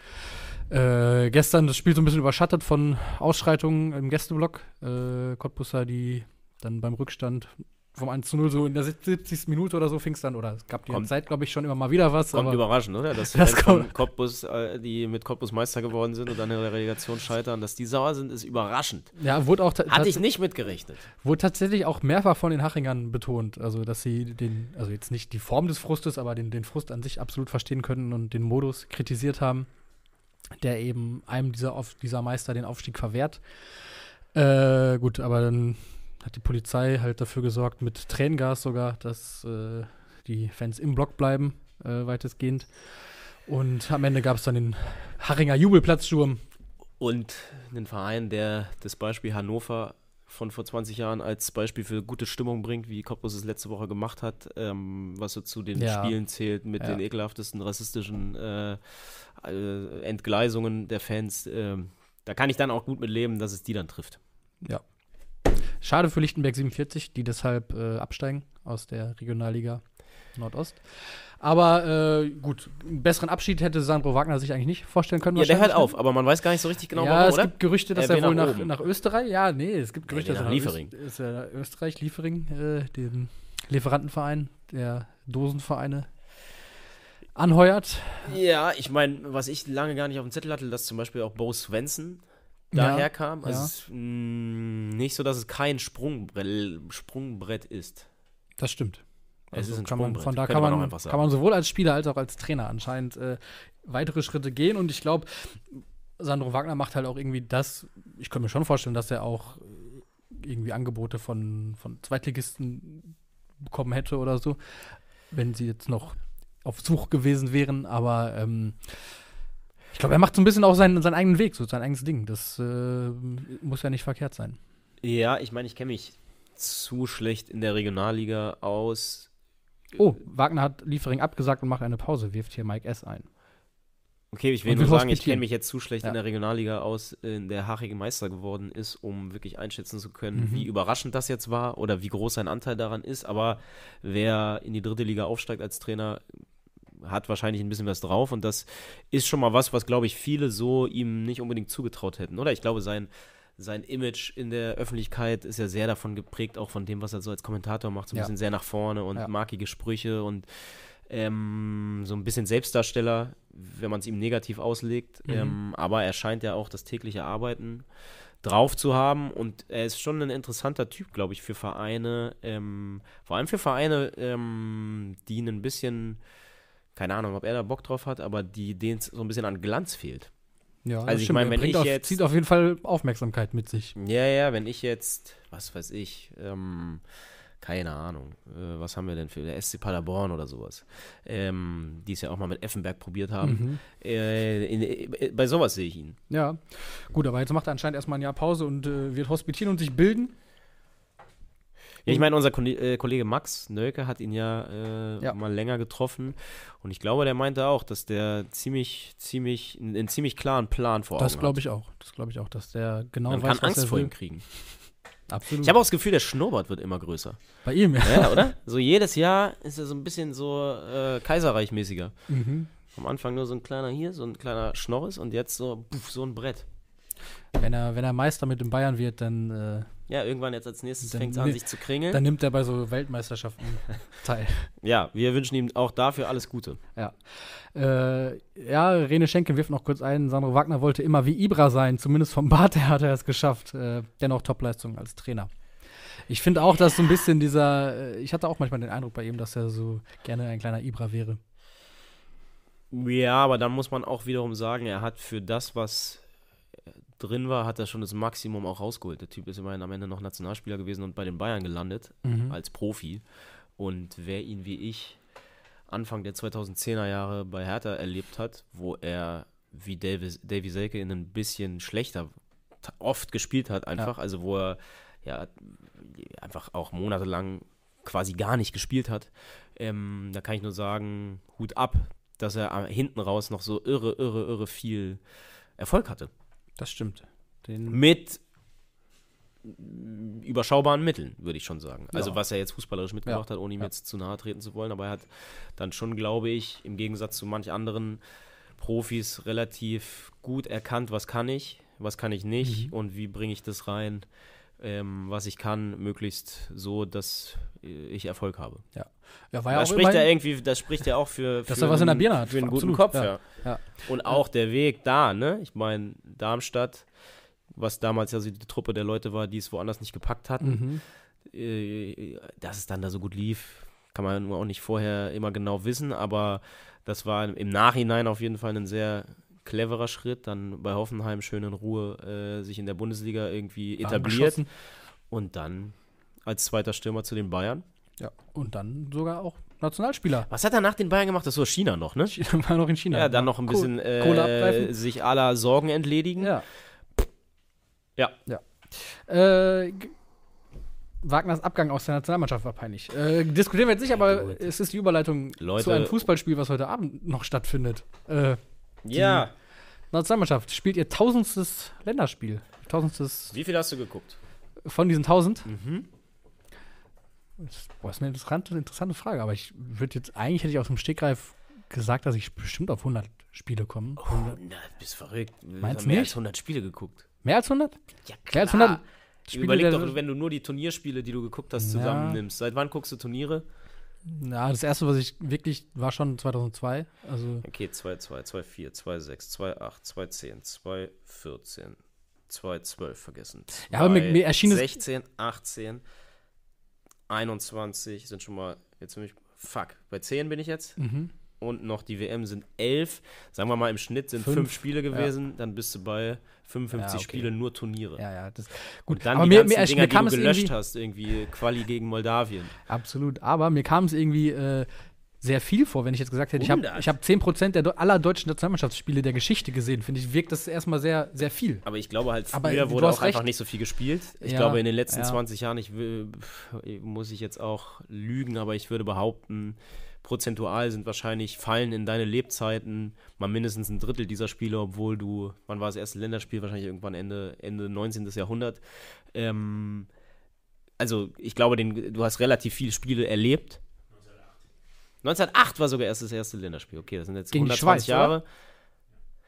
äh, gestern das Spiel so ein bisschen überschattet von Ausschreitungen im Gästeblock. Äh, Cottbusser, die dann beim Rückstand vom 1 zu 0 so in der 70. Minute oder so fing es dann, oder es gab die Kommt- Zeit, glaube ich, schon immer mal wieder was. Kommt überraschend, oder? Dass Das kommt- Cottbus, äh, die mit Cottbus Meister geworden sind und dann in der Relegation scheitern, dass die sauer sind, ist überraschend. ja, wurde auch Hatte ich nicht mitgerechnet. Wurde tatsächlich auch mehrfach von den Hachingern betont, also dass sie den, also jetzt nicht die Form des Frustes, aber den, den Frust an sich absolut verstehen können und den Modus kritisiert haben, der eben einem dieser, dieser Meister den Aufstieg verwehrt. Äh, gut, aber dann hat die Polizei halt dafür gesorgt, mit Tränengas sogar, dass äh, die Fans im Block bleiben, äh, weitestgehend. Und am Ende gab es dann den Hachinger Jubelplatzsturm. Und einen Verein, der das Beispiel Hannover von vor 20 Jahren als Beispiel für gute Stimmung bringt, wie Cottbus es letzte Woche gemacht hat, ähm, was so zu den Ja. Spielen zählt mit Ja. den ekelhaftesten rassistischen äh, äh, Entgleisungen der Fans. ähm, da kann ich dann auch gut mit leben, dass es die dann trifft. Ja. Schade für Lichtenberg 47, die deshalb äh, absteigen aus der Regionalliga Nordost. Aber äh, gut, einen besseren Abschied hätte Sandro Wagner sich eigentlich nicht vorstellen können. Ja, der hört auf, aber man weiß gar nicht so richtig genau, ja, warum, es oder? gibt Gerüchte, dass Er er, wohl nach nach, nach Österreich. Ja, nee, es gibt Gerüchte, will dass nach er Liefering. Öst, ist er nach Österreich, Liefering, äh, den Lieferantenverein, der Dosenvereine anheuert. Ja, ich meine, was ich lange gar nicht auf dem Zettel hatte, dass zum Beispiel auch Bo Svensson Ja, daher kam. Also ja. es mh, nicht so, dass es kein Sprungbrett, Sprungbrett ist. Das stimmt. Es ist ein kann man, Sprungbrett, von da kann man man, kann man sowohl als Spieler als auch als Trainer anscheinend äh, weitere Schritte gehen. Und ich glaube, Sandro Wagner macht halt auch irgendwie das. Ich könnte mir schon vorstellen, dass er auch äh, irgendwie Angebote von, von Zweitligisten bekommen hätte oder so, wenn sie jetzt noch auf Such gewesen wären. Aber ähm, ich glaube, er macht so ein bisschen auch seinen, seinen eigenen Weg, so sein eigenes Ding. Das äh, muss ja nicht verkehrt sein. Ja, ich meine, ich kenne mich zu schlecht in der Regionalliga aus. Oh, Wagner hat Liefering abgesagt und macht eine Pause, wirft hier Mike S. ein. Okay, ich will nur sagen, ich kenne mich jetzt zu schlecht Ja. in der Regionalliga aus, in der Hachige Meister geworden ist, um wirklich einschätzen zu können, Mhm. wie überraschend das jetzt war oder wie groß sein Anteil daran ist. Aber wer in die dritte Liga aufsteigt als Trainer, hat wahrscheinlich ein bisschen was drauf und das ist schon mal was, was glaube ich viele so ihm nicht unbedingt zugetraut hätten, oder? Ich glaube, sein, sein Image in der Öffentlichkeit ist ja sehr davon geprägt, auch von dem, was er so als Kommentator macht, so ein Ja. bisschen sehr nach vorne und Ja. markige Sprüche und ähm, so ein bisschen Selbstdarsteller, wenn man es ihm negativ auslegt. Mhm. Ähm, aber er scheint ja auch das tägliche Arbeiten drauf zu haben und er ist schon ein interessanter Typ, glaube ich, für Vereine, ähm, vor allem für Vereine, ähm, die ein bisschen, keine Ahnung, ob er da Bock drauf hat, aber die denen es so ein bisschen an Glanz fehlt. Ja, Also ich meine, wenn ich auf, jetzt- zieht auf jeden Fall Aufmerksamkeit mit sich. Ja, ja, wenn ich jetzt, was weiß ich, ähm, keine Ahnung, äh, was haben wir denn für der SC Paderborn oder sowas, ähm, die es ja auch mal mit Effenberg probiert haben. Mhm. Äh, in, äh, bei sowas sehe ich ihn. Ja, gut, aber jetzt macht er anscheinend erstmal ein Jahr Pause und äh, wird hospitieren und sich bilden. Ja, ich meine, unser äh, Kollege Max Nölke hat ihn ja, äh, Ja. mal länger getroffen und ich glaube, der meinte auch, dass der ziemlich, ziemlich, einen, ziemlich klaren Plan vor Augen Das glaube hat. ich auch. Das glaube ich auch, dass der genau Man weiß, kann was Angst vor ihm kriegen. Absolut. Ich habe auch das Gefühl, der Schnurrbart wird immer größer. Bei ihm, ja. Ja, oder? So jedes Jahr ist er so ein bisschen so äh, Kaiserreich-mäßiger. Mhm. Am Anfang nur so ein kleiner hier, so ein kleiner Schnorris und jetzt so, puff, so ein Brett. Wenn, er, wenn er Meister mit den Bayern wird, dann, äh, Ja, irgendwann jetzt als nächstes fängt es an, sich zu kringeln. dann nimmt er bei so Weltmeisterschaften teil. ja, wir wünschen ihm auch dafür alles Gute. Ja. Äh, ja, Rene Schenke wirft noch kurz ein. Sandro Wagner wollte immer wie Ibra sein. Zumindest vom Bart her hat er es geschafft. Äh, dennoch Topleistung als Trainer. Ich finde auch, dass so ein bisschen dieser, äh, ich hatte auch manchmal den Eindruck bei ihm, dass er so gerne ein kleiner Ibra wäre. Ja, aber dann muss man auch wiederum sagen, er hat für das, was drin war, hat er schon das Maximum auch rausgeholt. Der Typ ist immerhin am Ende noch Nationalspieler gewesen und bei den Bayern gelandet Mhm. als Profi. Und wer ihn wie ich Anfang der 2010er Jahre bei Hertha erlebt hat, wo er wie Davy, Davy Selke in ein bisschen schlechter oft gespielt hat, einfach, also wo er ja einfach auch monatelang quasi gar nicht gespielt hat, ähm, da kann ich nur sagen, Hut ab, dass er hinten raus noch so irre, irre, irre viel Erfolg hatte. Das stimmt. Den, Mit überschaubaren Mitteln, würde ich schon sagen. Also Ja. was er jetzt fußballerisch mitgebracht Ja. hat, ohne ihm Ja. jetzt zu nahe treten zu wollen, aber er hat dann schon, glaube ich, im Gegensatz zu manch anderen Profis relativ gut erkannt, was kann ich, was kann ich nicht Mhm. und wie bringe ich das rein, ähm, was ich kann, möglichst so, dass äh, ich Erfolg habe. ja, war ja Da auch spricht immerhin- irgendwie, das spricht ja auch für, Dass für er was in der Birne hat, Für einen guten absolut, Kopf, ja. ja. Ja. Und auch der Weg da, ne? Ich meine, Darmstadt, was damals ja so die Truppe der Leute war, die es woanders nicht gepackt hatten, Mhm. äh, dass es dann da so gut lief, kann man auch nicht vorher immer genau wissen, aber das war im Nachhinein auf jeden Fall ein sehr cleverer Schritt, dann bei Hoffenheim schön in Ruhe äh, sich in der Bundesliga irgendwie etabliert und dann als zweiter Stürmer zu den Bayern. Ja, und dann sogar auch Nationalspieler. Was hat er nach den Bayern gemacht? Das war China noch, ne? China war noch in China. Ja, dann noch ein Cool. bisschen Kohle äh, abgreifen. sich aller Sorgen entledigen. Ja. Ja. Ja. Äh, Wagners Abgang aus der Nationalmannschaft war peinlich. Äh, diskutieren wir jetzt nicht, aber gut. es ist die Überleitung Leute- zu einem Fußballspiel, was heute Abend noch stattfindet. Äh, Ja. Nationalmannschaft spielt ihr tausendstes Länderspiel. Tausendstes Wie viel hast du geguckt? von diesen tausend. Mhm. Das, boah, ist eine interessante, interessante Frage, aber ich würde jetzt, eigentlich hätte ich aus dem Stegreif gesagt, dass ich bestimmt auf 100 Spiele komme. 100 100, bist verrückt. Wir Meinst haben du mehr nicht? als 100 Spiele geguckt. Mehr als 100? Ja, Mehr als 100 Spiele Überleg doch, wenn du nur die Turnierspiele, die du geguckt hast, zusammennimmst. Seit wann guckst du Turniere? Ja, das erste, was ich wirklich, war schon 2002. Also, Okay, 2-2, 2-4, 2-6, 2-8, 2-10, 2-14, 2-12 vergessen. Ja, aber mir- mir erschien es- 16, 18, 21 sind schon mal, jetzt für mich, fuck, bei 10 bin ich jetzt. mhm. Und noch die WM sind 11. Sagen wir mal, im Schnitt sind Fünf, 5 Spiele gewesen. Dann bist du bei 55 Ja, okay. Spiele nur Turniere. ja, ja, das, gut. Und dann aber die mir, mir, Dinger, mir kam die es du gelöscht irgendwie, hast, irgendwie Quali gegen Moldawien. absolut, aber mir kam es irgendwie äh, sehr viel vor, wenn ich jetzt gesagt hätte, ich habe 100? ich hab 10% der, aller deutschen Nationalmannschaftsspiele der Geschichte gesehen, finde ich, wirkt das erstmal sehr, sehr viel. Aber ich glaube halt, Aber früher du wurde auch einfach recht. nicht so viel gespielt. Ich Ja, glaube, in den letzten ja. 20 Jahren, ich will, muss ich jetzt auch lügen, aber ich würde behaupten, prozentual sind wahrscheinlich fallen in deine Lebzeiten mal mindestens ein Drittel dieser Spiele, obwohl du, wann war das erste Länderspiel? Wahrscheinlich irgendwann Ende, Ende 19. Jahrhundert. Ähm, also ich glaube, den, du hast relativ viele Spiele erlebt. 1908 war sogar erst das erste Länderspiel. Okay, das sind jetzt Gegen die 120 Schweiz, Jahre.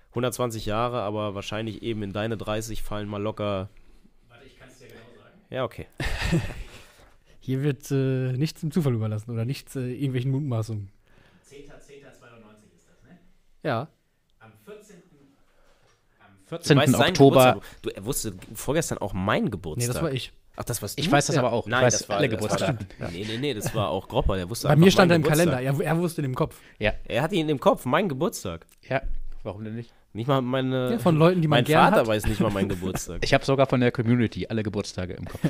120 Jahre, aber wahrscheinlich eben in deine 30 fallen mal locker. Warte, ich kann es dir genau sagen. Ja, okay. Hier wird äh, nichts dem Zufall überlassen oder nichts äh, irgendwelchen Mutmaßungen. 10.10.92 ist das, ne? Ja. Am 14. Am Du 14. weißt seinen Oktober. Geburtstag. Du, er wusste vorgestern auch mein Nee, Geburtstag. das war ich. Ach, das warst du? Ich weiß das Ja. aber auch. Nein, das war alle das war- Geburtstage. Nee, nee, nee, das war auch Gropper. Der wusste Bei mir stand er im Kalender. Geburtstag. Er, er wusste in dem Kopf. Ja, Er hatte ihn im Kopf, mein Geburtstag. ja, warum denn nicht? Nicht mal meine. Ja, von Leuten, die man mein gern Vater hat. weiß nicht mal meinen Geburtstag. Ich habe sogar von der Community alle Geburtstage im Kopf.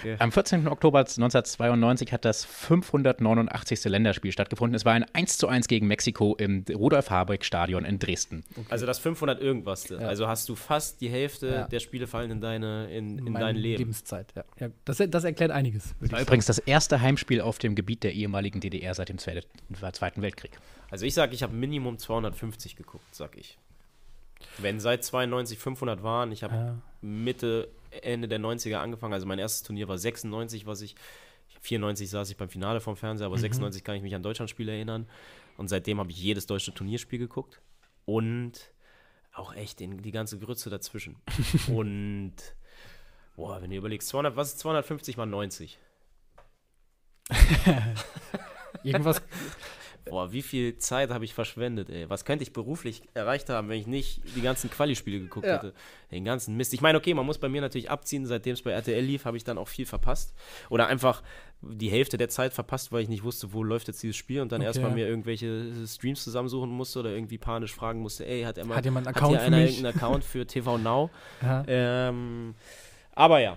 Okay. Am 14. Oktober 1992 hat das 589. Länderspiel stattgefunden. Es war ein 1 zu 1 gegen Mexiko im Rudolf-Habeck-Stadion in Dresden. Also das 500 irgendwas. Also hast du fast die Hälfte Ja. der Spiele fallen in deine in, in Meine dein Leben. Lebenszeit, ja. ja das, das erklärt einiges. Das war übrigens das erste Heimspiel auf dem Gebiet der ehemaligen DDR seit dem Zweite- Zweiten Weltkrieg. Also ich sage, ich habe Minimum 250 geguckt, sag ich. Wenn seit 92 500 waren, ich habe Ja. Mitte, Ende der 90er angefangen. Also mein erstes Turnier war 96, was ich, 94 saß ich beim Finale vom Fernseher, aber 96 kann ich mich an Deutschlandspiele erinnern. Und seitdem habe ich jedes deutsche Turnierspiel geguckt. Und auch echt den, die ganze Grütze dazwischen. Und, boah, wenn du überlegst, 200, was ist 250 mal 90? sagen. Irgendwas, Boah, wie viel Zeit habe ich verschwendet, ey. Was könnte ich beruflich erreicht haben, wenn ich nicht die ganzen Quali-Spiele geguckt Ja. hätte? Den ganzen Mist. Ich meine, okay, man muss bei mir natürlich abziehen, seitdem es bei RTL lief, habe ich dann auch viel verpasst. Oder einfach die Hälfte der Zeit verpasst, weil ich nicht wusste, wo läuft jetzt dieses Spiel und dann Okay. erstmal mir irgendwelche Streams zusammensuchen musste oder irgendwie panisch fragen musste, ey, hat, immer, Hat jemand einen hat Account für einer mich? irgendeinen Account für TV Now? ja. Ähm, aber ja,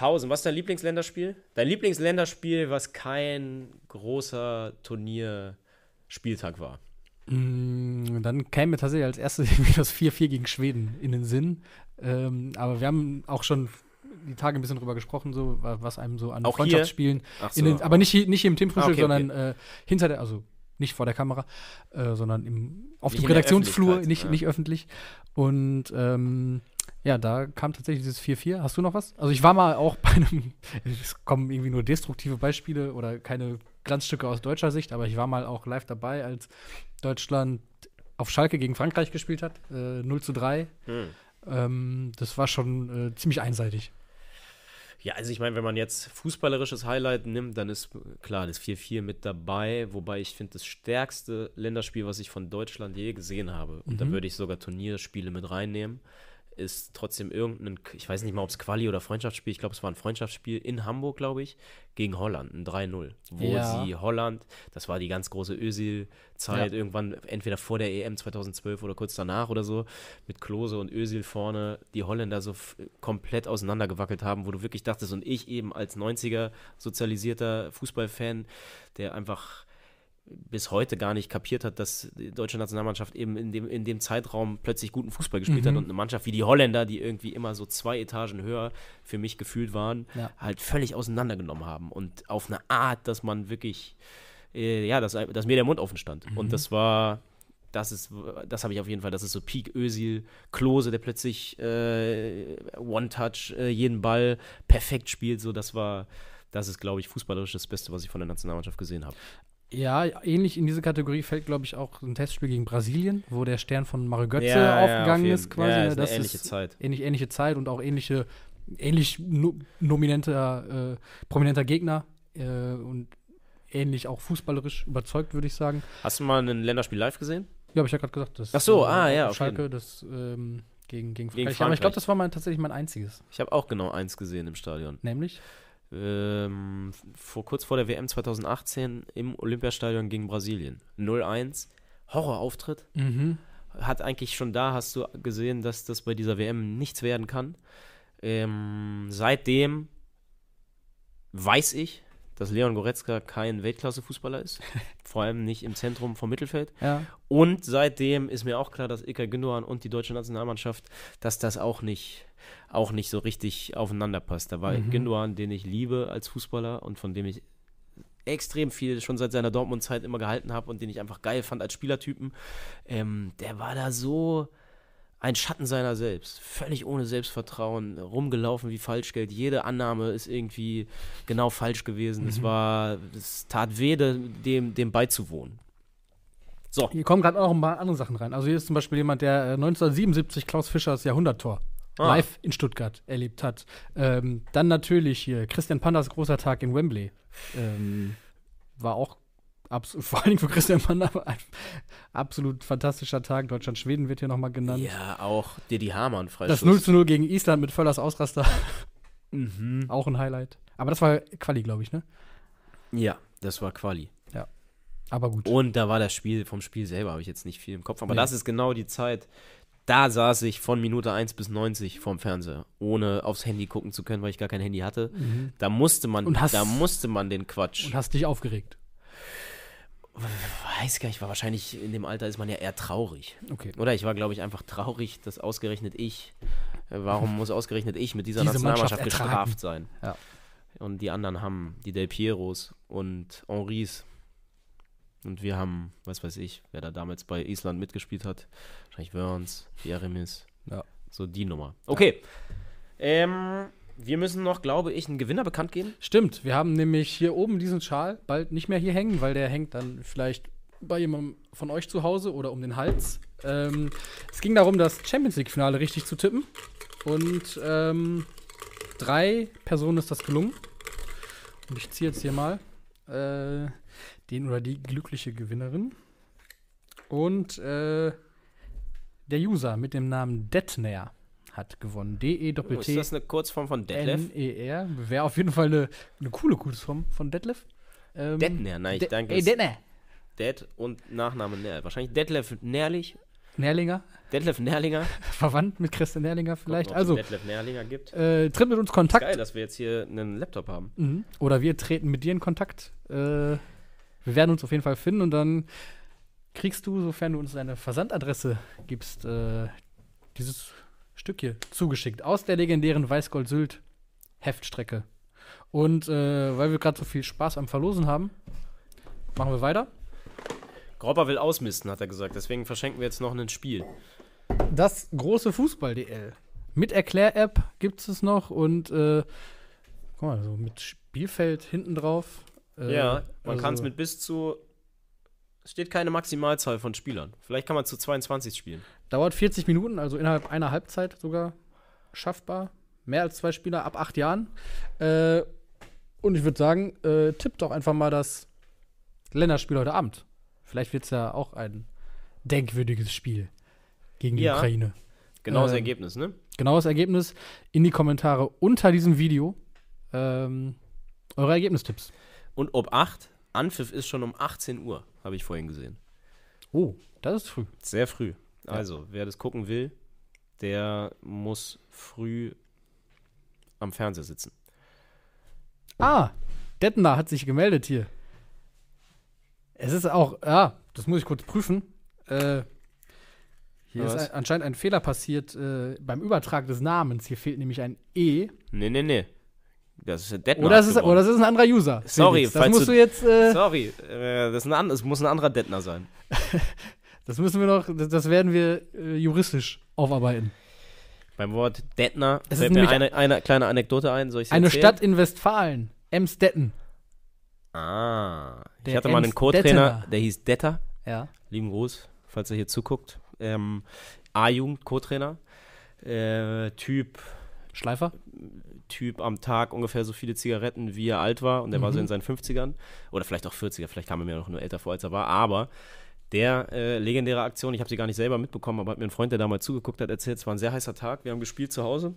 1000. Was ist dein Lieblingsländerspiel? Dein Lieblingsländerspiel, was kein großer Turnierspieltag war. Mm, Dann käme mir tatsächlich als erstes das 4-4 gegen Schweden in den Sinn. Ähm, aber wir haben auch schon die Tage ein bisschen drüber gesprochen, so, wa- was einem so an Auch? Freundschaftsspielen, in den, aber nicht, hier- nicht im Teamfrühstück, Ah, okay, okay. sondern äh, hinter der, also nicht vor der Kamera, äh, sondern im, auf Nicht dem Redaktionsflur, nicht, ja. nicht öffentlich. Und ähm, ja, da kam tatsächlich dieses 4-4. Hast du noch was? Also ich war mal auch bei einem, es kommen irgendwie nur destruktive Beispiele oder keine Glanzstücke aus deutscher Sicht, aber ich war mal auch live dabei, als Deutschland auf Schalke gegen Frankreich gespielt hat, äh, 0 zu 3. Hm. Ähm, das war schon äh, ziemlich einseitig. Ja, also ich meine, wenn man jetzt fußballerisches Highlight nimmt, dann ist äh, klar das 4-4 mit dabei, wobei ich finde, das stärkste Länderspiel, was ich von Deutschland je gesehen habe, und da Mhm. würde ich sogar Turnierspiele mit reinnehmen, ist trotzdem irgendein, ich weiß nicht mal, ob es Quali oder Freundschaftsspiel, ich glaube, es war ein Freundschaftsspiel in Hamburg, glaube ich, gegen Holland, ein 3-0, wo Ja. sie Holland, das war die ganz große Özil-Zeit, Ja. irgendwann entweder vor der EM 2012 oder kurz danach oder so, mit Klose und Özil vorne, die Holländer so komplett auseinandergewackelt haben, wo du wirklich dachtest, und ich eben als 90er sozialisierter Fußballfan, der einfach bis heute gar nicht kapiert hat, dass die deutsche Nationalmannschaft eben in dem, in dem Zeitraum plötzlich guten Fußball gespielt Mhm. hat und eine Mannschaft wie die Holländer, die irgendwie immer so zwei Etagen höher für mich gefühlt waren, Ja. halt völlig auseinandergenommen haben und auf eine Art, dass man wirklich, äh, ja, dass, dass mir der Mund offen stand. Mhm. Und das war, das ist, das habe ich auf jeden Fall, das ist so Peak Özil, Klose, der plötzlich äh, One-Touch, äh, jeden Ball perfekt spielt, so das war, das ist, glaube ich, fußballerisch das Beste, was ich von der Nationalmannschaft gesehen habe. Ja, ähnlich in diese Kategorie fällt, glaube ich, auch ein Testspiel gegen Brasilien, wo der Stern von Mario Götze Ja, ja, aufgegangen auf jeden- ist, quasi. ja, ne? ist das ähnliche ist Zeit. Ähnlich, ähnliche Zeit und auch ähnliche, ähnlich no, nominenter, äh, prominenter Gegner äh, und ähnlich auch fußballerisch überzeugt, würde ich sagen. Hast du mal ein Länderspiel live gesehen? Ja, habe ich ja gerade gesagt. Das, Ach so, äh, ah, ja, auf Schalke, das ähm, gegen, gegen Frankreich. Gegen Aber ich Frankreich. glaube, das war mein, tatsächlich mein einziges. Ich habe auch genau eins gesehen im Stadion. Nämlich? Ähm, vor, kurz vor der WM 2018 im Olympiastadion gegen Brasilien. 0-1. Horrorauftritt. Mhm. Hat eigentlich schon da, hast du gesehen, dass das bei dieser WM nichts werden kann. Ähm, seitdem weiß ich, dass Leon Goretzka kein Weltklasse-Fußballer ist. Vor allem nicht im Zentrum vom Mittelfeld. Ja. Und seitdem ist mir auch klar, dass Ilkay Gündogan und die deutsche Nationalmannschaft, dass das auch nicht, auch nicht so richtig aufeinander passt. Da war Mhm. Gündogan, den ich liebe als Fußballer und von dem ich extrem viel schon seit seiner Dortmund-Zeit immer gehalten habe und den ich einfach geil fand als Spielertypen. Ähm, der war da so ein Schatten seiner selbst, völlig ohne Selbstvertrauen, rumgelaufen wie Falschgeld. Jede Annahme ist irgendwie genau falsch gewesen. Es war, es tat weh, dem, dem beizuwohnen. So, Hier kommen gerade auch ein paar andere Sachen rein. Also hier ist zum Beispiel jemand, der äh, 1977 Klaus Fischers Jahrhunderttor Ah. live in Stuttgart erlebt hat. Ähm, dann natürlich hier Christian Pandas großer Tag in Wembley. Ähm, war auch vor allen Dingen für Christian Panda ein absolut fantastischer Tag. Deutschland-Schweden wird hier nochmal genannt. Ja, auch Didi Hamann, Das Freischuss. 0 zu 0 gegen Island mit Völlers Ausraster. Mhm. auch ein Highlight. Aber das war Quali, glaube ich, ne? Ja, das war Quali. Aber gut. Und da war das Spiel, vom Spiel selber habe ich jetzt nicht viel im Kopf, aber Nee. das ist genau die Zeit, da saß ich von Minute 1 bis 90 vorm Fernseher, ohne aufs Handy gucken zu können, weil ich gar kein Handy hatte. Mhm. Da musste man, hast- da musste man den Quatsch. Und hast dich aufgeregt. weiß gar nicht, war wahrscheinlich in dem Alter ist man ja eher traurig. Okay. Oder ich war, glaube ich, einfach traurig, dass ausgerechnet ich, äh, warum muss ausgerechnet ich mit dieser Diese Nationalmannschaft gestraft sein? Ja. Und die anderen haben die Del Pieros und Henris. Und wir haben, was weiß ich, wer da damals bei Island mitgespielt hat. Wahrscheinlich Wörns, Jeremis. Ja. So die Nummer. Okay. Ähm, wir müssen noch, glaube ich, einen Gewinner bekannt geben. Stimmt, wir haben nämlich hier oben diesen Schal bald nicht mehr hier hängen, weil der hängt dann vielleicht bei jemandem von euch zu Hause oder um den Hals. Ähm, es ging darum, das Champions League-Finale richtig zu tippen. Und ähm, drei Personen ist das gelungen. Und ich ziehe jetzt hier mal äh, den oder die glückliche Gewinnerin. Und äh, der User mit dem Namen Detner hat gewonnen. Oh, ist das eine Kurzform von Detlef? N-E-R. Wäre auf jeden Fall eine, eine coole Kurzform von Detlef. Ähm, Detner, nein, ich De- danke. Ey, Detner. Det und Nachname Nerl. Wahrscheinlich Detlef Nährlich. Nährlinger. Detlef Nährlinger. Verwandt mit Christian Nährlinger vielleicht. Gucken, Also, Detlef Nährlinger gibt. äh, tritt mit uns Kontakt. Geil, dass wir jetzt hier einen Laptop haben. Mhm. Oder wir treten mit dir in Kontakt. Äh, wir werden uns auf jeden Fall finden und dann kriegst du, sofern du uns deine Versandadresse gibst, äh, dieses Stück hier zugeschickt aus der legendären Weißgold-Sylt Heftstrecke. Und äh, weil wir gerade so viel Spaß am Verlosen haben, machen wir weiter. Gropper will ausmisten, hat er gesagt. Deswegen verschenken wir jetzt noch ein Spiel. Das große Fußball-DL. Mit Erklär-App gibt es noch und äh, guck mal, so mit Spielfeld hinten drauf. Äh, ja, man also- kann es mit bis zu. Es steht keine Maximalzahl von Spielern. Vielleicht kann man zu 22 spielen. Dauert 40 Minuten, also innerhalb einer Halbzeit sogar schaffbar. Mehr als zwei Spieler ab acht Jahren. Äh, und ich würde sagen, äh, tippt doch einfach mal das Länderspiel heute Abend. Vielleicht wird es ja auch ein denkwürdiges Spiel gegen die Ja. Ukraine. Genaues Ähm, Ergebnis, ne? Genaues Ergebnis in die Kommentare unter diesem Video. Ähm, eure Ergebnistipps. Und ob 8, Anpfiff ist schon um 18 Uhr, habe ich vorhin gesehen. Oh, das ist früh. Sehr früh. Also, wer das gucken will, der muss früh am Fernseher sitzen. Ah, Detner hat sich gemeldet hier. Es ist auch, ja, das muss ich kurz prüfen. Äh, hier Was? ist ein, anscheinend ein Fehler passiert äh, beim Übertrag des Namens. Hier fehlt nämlich ein E. Nee, nee, nee. Das ist Detmer. Oder es ist, oder es ist ein anderer User. Sorry, Felix. das falls musst du- jetzt, äh, Sorry, äh, das ist ein es muss ein anderer Detner sein. das müssen wir noch, das, das werden wir äh, juristisch aufarbeiten. Beim Wort Detner Es fällt mir eine, eine kleine Anekdote ein. Soll ich Eine erzählen? Stadt in Westfalen Emstetten. Ah. Der ich hatte mal einen Co-Trainer, der hieß Detter. Ja. Lieben Gruß, falls er hier zuguckt. Ähm, A-Jugend, Co-Trainer. Äh, typ, Schleifer? Typ am Tag ungefähr so viele Zigaretten, wie er alt war. Und der war so Mhm. in seinen 50ern. Oder vielleicht auch 40er. Vielleicht kam er mir noch nur älter vor, als er war. Aber der äh, legendäre Aktion, ich habe sie gar nicht selber mitbekommen, aber hat mir ein Freund, der damals zugeguckt hat, erzählt, es war ein sehr heißer Tag. Wir haben gespielt zu Hause.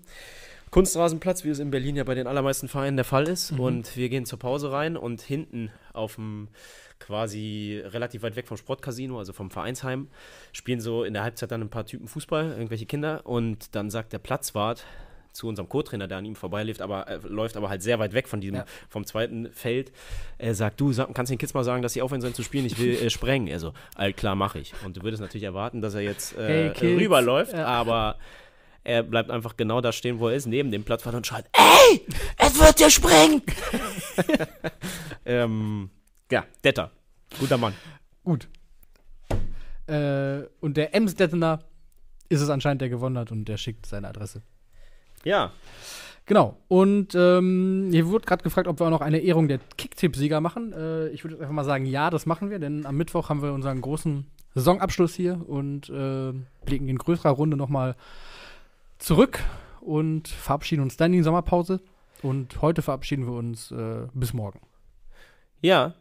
Kunstrasenplatz, wie es in Berlin ja bei den allermeisten Vereinen der Fall ist. Mhm. Und wir gehen zur Pause rein und hinten auf dem quasi relativ weit weg vom Sportcasino, also vom Vereinsheim, spielen so in der Halbzeit dann ein paar Typen Fußball, irgendwelche Kinder. Und dann sagt der Platzwart zu unserem Co-Trainer, der an ihm vorbeiläuft, aber äh, läuft aber halt sehr weit weg von diesem, Ja. vom zweiten Feld. Er sagt, du sag, kannst den Kids mal sagen, dass sie aufhören sollen zu spielen, ich will äh, sprengen. Er so, all klar, mache ich. Und du würdest natürlich erwarten, dass er jetzt äh, Hey, rüberläuft, Ja. aber er bleibt einfach genau da stehen, wo er ist, neben dem Platzwart und schreit, ey, es wird dir sprengen! ähm, ja, Detter, guter Mann. Gut. Äh, und der Emsdettener ist es anscheinend, der gewonnen hat und der schickt seine Adresse. Ja, Genau. Und ähm, hier wurde gerade gefragt, ob wir auch noch eine Ehrung der Kicktipp-Sieger machen. Äh, ich würde einfach mal sagen, ja, das machen wir, denn am Mittwoch haben wir unseren großen Saisonabschluss hier und äh, blicken in größerer Runde nochmal zurück und verabschieden uns dann in die Sommerpause. Und heute verabschieden wir uns äh, bis morgen. ja.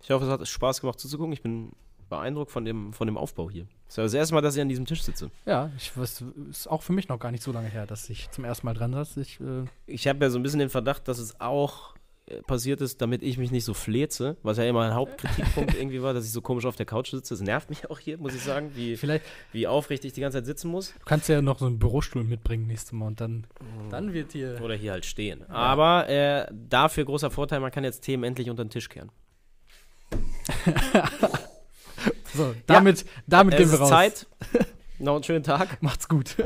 Ich hoffe, es hat Spaß gemacht zuzugucken. Ich bin beeindruckt von dem, von dem Aufbau hier. Das ist ja das erste Mal, dass ich an diesem Tisch sitze. Ja, ich weiß, ist auch für mich noch gar nicht so lange her, dass ich zum ersten Mal dran saß. Ich, äh, Ich habe ja so ein bisschen den Verdacht, dass es auch äh, passiert ist, damit ich mich nicht so fleze, was ja immer ein Hauptkritikpunkt irgendwie war, dass ich so komisch auf der Couch sitze. Das nervt mich auch hier, muss ich sagen, wie, vielleicht, wie aufrichtig ich die ganze Zeit sitzen muss. du kannst ja noch so einen Bürostuhl mitbringen nächstes Mal und dann, dann wird hier. Oder hier halt stehen. Aber äh, dafür großer Vorteil, man kann jetzt Themen endlich unter den Tisch kehren. So, damit, damit es gehen wir ist raus. Zeit. Noch einen schönen Tag. Macht's gut.